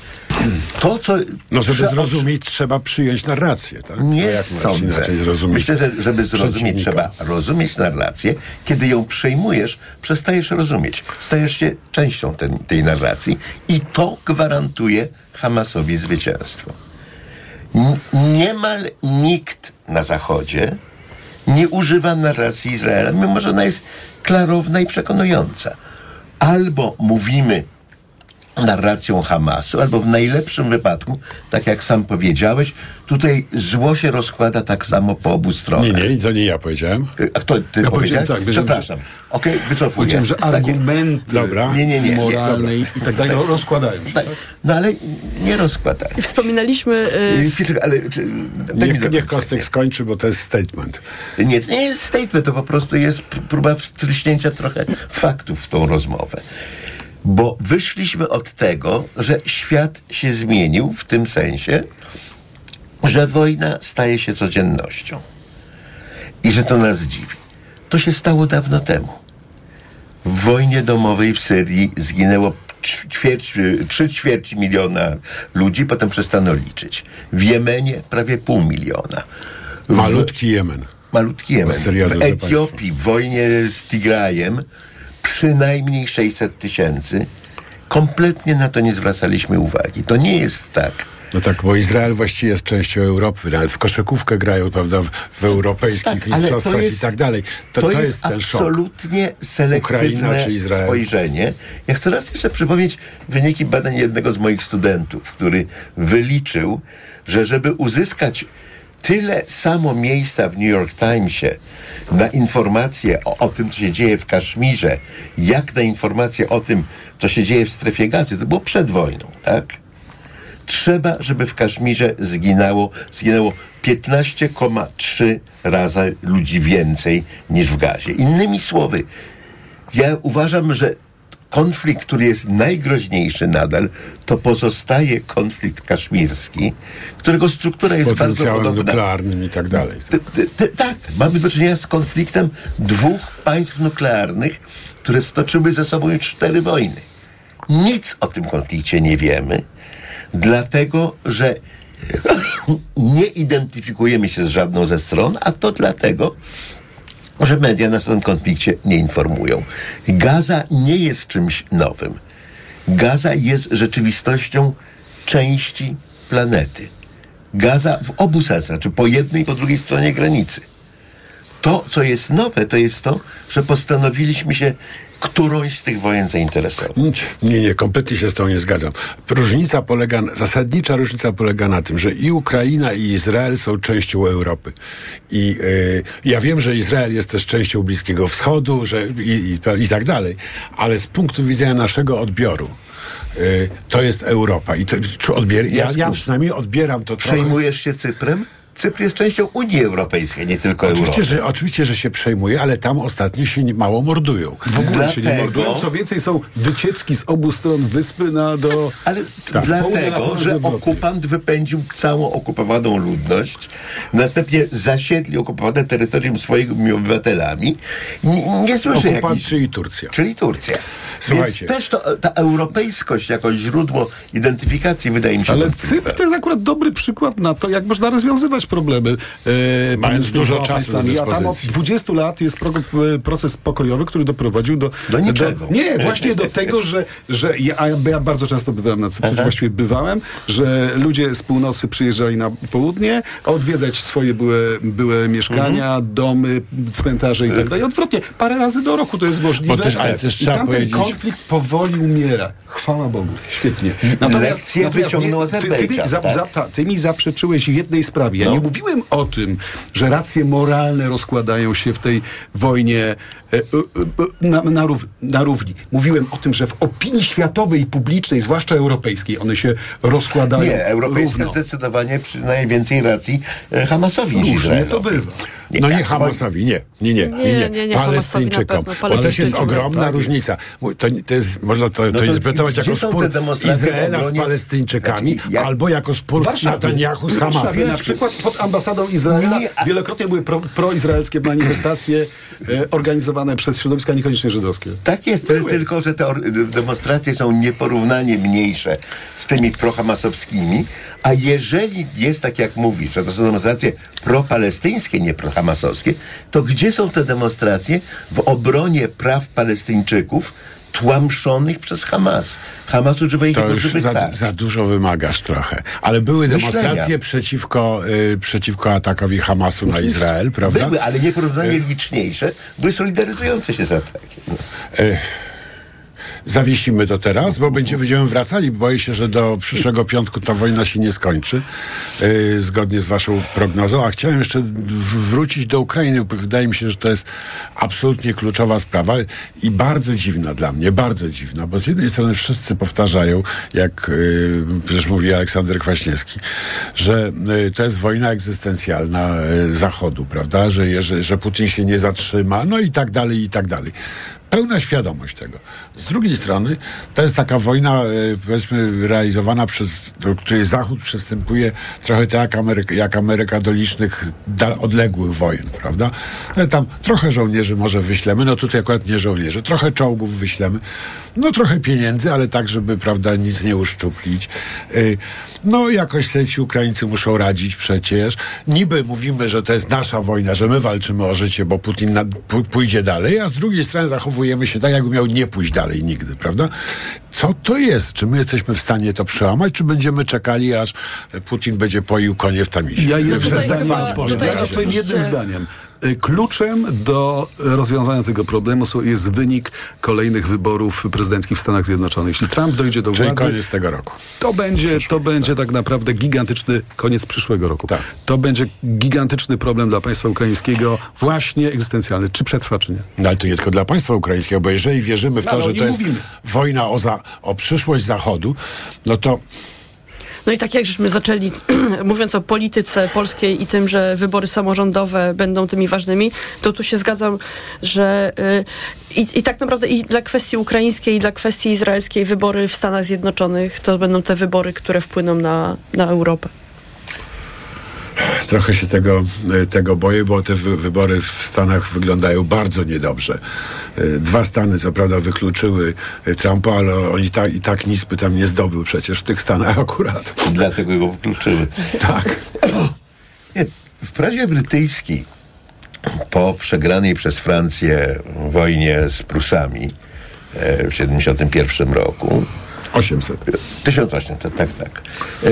To, co... No, żeby prze- zrozumieć, trzeba przyjąć narrację, tak? Nie jak sądzę. Myślę, że żeby zrozumieć, trzeba rozumieć narrację. Kiedy ją przejmujesz, przestajesz rozumieć. Stajesz się częścią ten, tej narracji i to gwarantuje Hamasowi zwycięstwo. N- niemal nikt na Zachodzie nie używa narracji Izraela, mimo że ona jest klarowna i przekonująca. Albo mówimy narracją Hamasu, albo w najlepszym wypadku, tak jak sam powiedziałeś, tutaj zło się rozkłada tak samo po obu stronach. Nie, nie, to nie ja powiedziałem. A kto ty Ja powiedziałeś? tak, Przepraszam. Okej, wycofuję. Powiedziałem, że Tak argumenty Dobra. Nie, nie, nie, nie, moralne i tak dalej no, rozkładają się. Tak. No ale nie rozkładają. Wspominaliśmy... y, Yy, Chwileczkę, ale... Czy, Niech, niech Kostek skończy, bo to jest statement. Nie, to nie jest statement, to po prostu jest próba wtryśnięcia trochę faktów w tą rozmowę. Bo wyszliśmy od tego, że świat się zmienił w tym sensie, że wojna staje się codziennością. I że to nas dziwi. To się stało dawno temu. W wojnie domowej w Syrii zginęło ćwierć, trzy ćwierci miliona ludzi, potem przestano liczyć. W Jemenie prawie pół miliona. W- Malutki Jemen. Malutki Jemen. W Etiopii w wojnie z Tigrajem przynajmniej 600 tysięcy. Kompletnie na to nie zwracaliśmy uwagi. To nie jest tak. No tak, bo Izrael właściwie jest częścią Europy, nawet w koszykówkę grają, prawda, w, w europejskich Tak, to mistrzostwach jest- i tak dalej. To, to, jest, ten szok. absolutnie selektywne Ukraina czy Izrael? spojrzenie. Ja chcę raz jeszcze przypomnieć wyniki badań jednego z moich studentów, który wyliczył, że żeby uzyskać tyle samo miejsca w New York Timesie na informacje o, o tym, co się dzieje w Kaszmirze, jak na informacje o tym, co się dzieje w strefie gazy, to było przed wojną, tak? Trzeba, żeby w Kaszmirze zginęło, zginęło 15,3 razy ludzi więcej niż w gazie. Innymi słowy, ja uważam, że konflikt, który jest najgroźniejszy nadal, to pozostaje konflikt kaszmirski, którego struktura jest bardzo podobna. nuklearnym i tak dalej. Tak, mamy do czynienia z konfliktem dwóch państw nuklearnych, które stoczyły ze sobą już cztery wojny. Nic o tym konflikcie nie wiemy, dlatego że nie identyfikujemy się z żadną ze stron, a to dlatego, że media nas o tym konflikcie nie informują. Gaza nie jest czymś nowym. Gaza jest rzeczywistością części planety. Gaza w obu sensach, czy po jednej i po drugiej stronie granicy. To, co jest nowe, to jest to, że postanowiliśmy się którąś z tych wojen zainteresować. Nie, nie, kompletnie się z tą nie zgadzam. Różnica polega, zasadnicza różnica polega na tym, że i Ukraina, i Izrael są częścią Europy. I y, ja wiem, że Izrael jest też częścią Bliskiego Wschodu że, i, i, i tak dalej, ale z punktu widzenia naszego odbioru, y, to jest Europa. I to, czy odbier- ja, ja przynajmniej odbieram to trochę. Przejmujesz się Cyprem? Cypr jest częścią Unii Europejskiej, nie tylko Oczywiście Europy. że, oczywiście, że się przejmuje, ale tam ostatnio się nie- mało mordują. W ogóle się nie Dlatego- mordują. Co więcej, są wycieczki z obu stron wyspy na do... Ale Tak. Dlatego, że okupant wypędził całą okupowaną ludność, następnie zasiedli okupowane terytorium swoimi obywatelami. Nie, nie słyszę Okupant, jakichś... czyli Turcja. Czyli Turcja. Słuchajcie. Więc też to, ta europejskość jako źródło identyfikacji wydaje mi się Ale. Cypr to jest akurat dobry przykład na to, jak można rozwiązywać problemy. E, Mając dużo czasu do państwami. A tam od dyspozycji. 20 lat jest pro, proces pokojowy, który doprowadził do... Do niczego. nie, właśnie do tego, że, że ja, ja bardzo często bywałem na Cyprze, Aha. właściwie bywałem, że ludzie z północy przyjeżdżali na południe, odwiedzać swoje były, były mieszkania, Mhm. domy, cmentarze i tak dalej. Odwrotnie, parę razy do roku to jest możliwe. Bo też- ale też I trzeba tamten powiedzieć- konflikt powoli umiera. Chwała Bogu. Świetnie. Lekcję wyciągnął ty, ty, mi Azerbejdżan, za, tak? za, ty mi zaprzeczyłeś w jednej sprawie. Ja No. Nie mówiłem o tym, że racje moralne rozkładają się w tej wojnie e, e, e, na, na, rów, na równi. Mówiłem o tym, że w opinii światowej i publicznej, zwłaszcza europejskiej, one się rozkładają Nie, europejska równo. zdecydowanie przyznaje więcej racji Hamasowi Różnie to bywa. No nie jak Hamasowi, nie, nie, nie, nie, nie, nie, Palestyńczykom. Bo też jest ogromna Tak. różnica. To, to jest, można to, No to to interpretować jako spór Izraela z Palestyńczykami, Znaczy, albo jako spór Netanyahu z Hamasem. na przykład pod ambasadą Izraela wielokrotnie były pro, proizraelskie manifestacje e, organizowane przez środowiska niekoniecznie żydowskie. Tak jest, tylko że te demonstracje są nieporównanie mniejsze z tymi prohamasowskimi, a jeżeli jest tak jak mówisz, że to są demonstracje propalestyńskie, nie prohamasowskie, to gdzie są te demonstracje w obronie praw Palestyńczyków tłamszonych przez Hamas? Hamas używa ich To jako już żywych za, tarcz. za dużo wymagasz trochę. Ale były Myślenia. demonstracje przeciwko, y, przeciwko atakowi Hamasu na Izrael, prawda? Były, ale nieporównanie liczniejsze, były solidaryzujące się z atakiem. Y, Zawiesimy to teraz, bo będzie, będziemy wracali. Boję się, że do przyszłego piątku ta wojna się nie skończy, y, zgodnie z waszą prognozą. A chciałem jeszcze wrócić do Ukrainy, bo wydaje mi się, że to jest absolutnie kluczowa sprawa i bardzo dziwna dla mnie, bardzo dziwna, bo z jednej strony wszyscy powtarzają, jak y, przecież mówi Aleksander Kwaśniewski, że y, to jest wojna egzystencjalna y, Zachodu, prawda, że, że, że Putin się nie zatrzyma, no i tak dalej, i tak dalej pełna świadomość tego. Z drugiej strony, to jest taka wojna, e, powiedzmy, realizowana przez, której Zachód przystępuje trochę tak jak Ameryka, jak Ameryka do licznych odległych wojen, prawda? Ale tam trochę żołnierzy może wyślemy, no tutaj akurat nie żołnierzy, trochę czołgów wyślemy, no trochę pieniędzy, ale tak, żeby, prawda, nic nie uszczuplić. Y, No jakoś sobie ci Ukraińcy muszą radzić przecież. Niby mówimy, że to jest nasza wojna, że my walczymy o życie, bo Putin pójdzie dalej, a z drugiej strony zachowujemy się tak, jakby miał nie pójść dalej nigdy, prawda? Co to jest? Czy my jesteśmy w stanie to przełamać, czy będziemy czekali, aż Putin będzie poił konie w tamisie? Ja jednym zdaniem Ja odpowiem jednym zdaniem. Kluczem do rozwiązania tego problemu jest wynik kolejnych wyborów prezydenckich w Stanach Zjednoczonych. Jeśli Trump dojdzie do Czyli władzy, koniec tego roku. to będzie, to będzie tak naprawdę gigantyczny koniec przyszłego roku. Tak. To będzie gigantyczny problem dla państwa ukraińskiego, właśnie egzystencjalny. Czy przetrwa, czy nie? No ale to nie tylko dla państwa ukraińskiego, bo jeżeli wierzymy w No, to, ale że to jest mówimy. wojna o, za, o przyszłość Zachodu, no to No i tak jak żeśmy zaczęli, mówiąc o polityce polskiej i tym, że wybory samorządowe będą tymi ważnymi, to tu się zgadzam, że y, i, i tak naprawdę i dla kwestii ukraińskiej, i dla kwestii izraelskiej wybory w Stanach Zjednoczonych to będą te wybory, które wpłyną na, na Europę. Trochę się tego, e, tego boję, bo te wy, wybory w Stanach wyglądają bardzo niedobrze. E, Dwa Stany co prawda wykluczyły e, Trumpa, ale on i tak, i tak nic by tam nie zdobył przecież w tych Stanach akurat. Dlatego go wykluczyły. Tak. W prawie brytyjskiej po przegranej przez Francję wojnie z Prusami w 71 roku 800. 1800, tak, tak. E,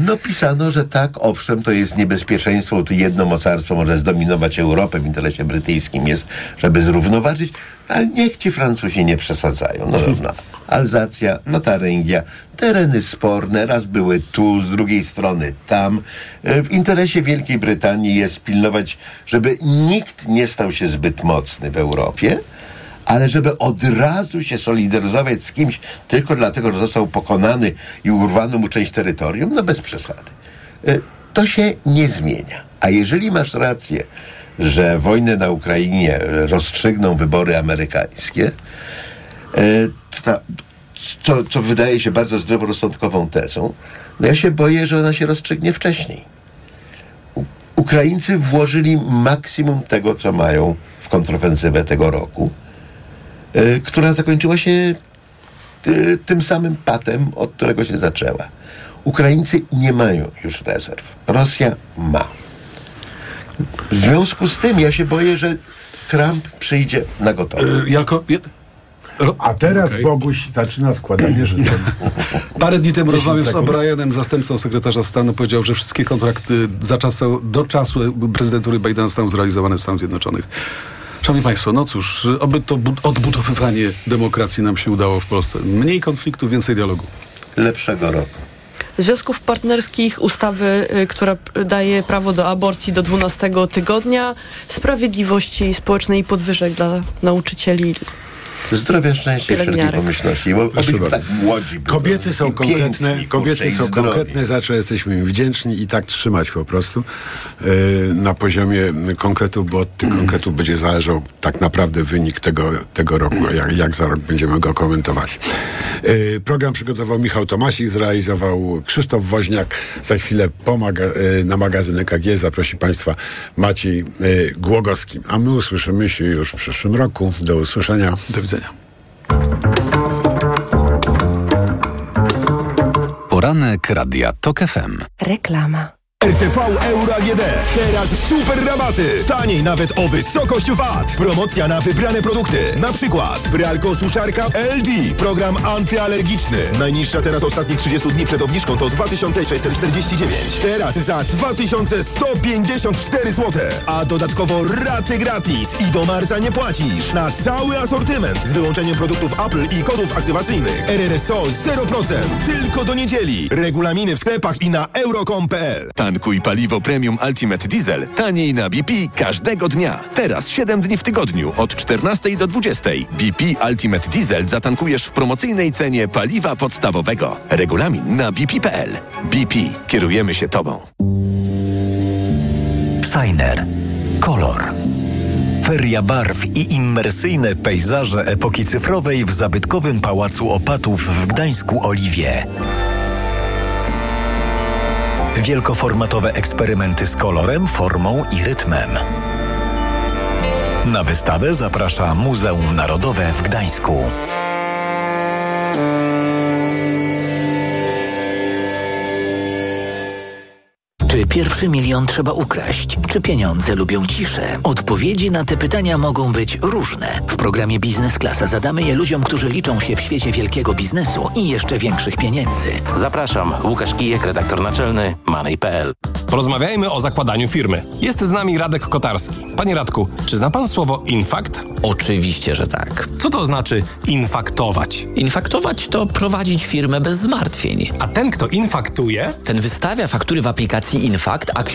no pisano, że tak, owszem, to jest niebezpieczeństwo, to jedno mocarstwo może zdominować Europę w interesie brytyjskim jest, żeby zrównoważyć, ale niech ci Francuzi nie przesadzają. No dobra. Alzacja, Lotaryngia, tereny sporne, raz były tu, z drugiej strony tam. E, W interesie Wielkiej Brytanii jest pilnować, żeby nikt nie stał się zbyt mocny w Europie, ale żeby od razu się solidaryzować z kimś tylko dlatego, że został pokonany i urwano mu część terytorium, no bez przesady. E, To się nie zmienia. A jeżeli masz rację, że wojnę na Ukrainie rozstrzygną wybory amerykańskie, e, to, co, co wydaje się bardzo zdroworozsądkową tezą, no ja się boję, że ona się rozstrzygnie wcześniej. Ukraińcy włożyli maksimum tego, co mają w kontrofensywę tego roku, która zakończyła się ty, tym samym patem, od którego się zaczęła. Ukraińcy nie mają już rezerw. Rosja ma. W związku z tym ja się boję, że Trump przyjdzie na gotowe. Jako, A teraz Boguś zaczyna składanie życzeń. Parę dni temu 10 rozmawiał z. O'Brienem, zastępcą sekretarza stanu, powiedział, że wszystkie kontrakty za czasu, do czasu prezydentury Bidena zostaną zrealizowane w Stanach Zjednoczonych. Szanowni Państwo, no cóż, oby to bu- odbudowywanie demokracji nam się udało w Polsce. Mniej konfliktów, więcej dialogu. Lepszego roku. Związków partnerskich, ustawy, y, która daje prawo do aborcji do 12 tygodnia, sprawiedliwości społecznej i podwyżek dla nauczycieli. Zdrowia, szczęścia i wszelkiej pomyślności. Bo Proszę obyśmy bardzo. tak młodzi. Kobiety są I konkretne, piękni, kobiety są konkretne, za co jesteśmy im wdzięczni i tak trzymać po prostu e, na poziomie konkretów, bo od tych konkretów będzie zależał tak naprawdę wynik tego, tego roku, jak, jak za rok będziemy go komentować. E, program przygotował Michał Tomasik, zrealizował Krzysztof Woźniak. Za chwilę pomaga, e, na magazyn EKG zaprosi Państwa Maciej Głogowski. A my usłyszymy się już w przyszłym roku. Do usłyszenia. Do widzenia. Poranek Radia TOK FM. Reklama. RTV Euro AGD. Teraz super rabaty. Taniej nawet o wysokość VAT. Promocja na wybrane produkty. Na przykład pralko suszarka LG. Program antyalergiczny. Najniższa teraz ostatnich 30 dni przed obniżką to 2649. Teraz za 2154 zł. A dodatkowo raty gratis. I do marca nie płacisz. Na cały asortyment. Z wyłączeniem produktów Apple i kodów aktywacyjnych. RRSO 0%. Tylko do niedzieli. Regulaminy w sklepach i na euro.com.pl. Tankuj paliwo premium Ultimate Diesel taniej na BP każdego dnia. Teraz 7 dni w tygodniu od 14 do 20. BP Ultimate Diesel zatankujesz w promocyjnej cenie paliwa podstawowego. Regulamin na bp.pl. BP. Kierujemy się Tobą. Signer. Kolor. Feria barw i immersyjne pejzaże epoki cyfrowej w zabytkowym Pałacu Opatów w Gdańsku Oliwie. Wielkoformatowe eksperymenty z kolorem, formą i rytmem. Na wystawę zaprasza Muzeum Narodowe w Gdańsku. Czy pierwszy milion trzeba ukraść? Czy pieniądze lubią ciszę? Odpowiedzi na te pytania mogą być różne. W programie Biznes Klasa zadamy je ludziom, którzy liczą się w świecie wielkiego biznesu i jeszcze większych pieniędzy. Zapraszam, Łukasz Kijek, redaktor naczelny Money.pl. Porozmawiajmy o zakładaniu firmy. Jest z nami Radek Kotarski. Panie Radku, czy zna pan słowo infakt? Oczywiście, że tak. Co to znaczy infaktować? Infaktować to prowadzić firmę bez zmartwień. A ten, kto infaktuje? Ten wystawia faktury w aplikacji Infakt, a księgowy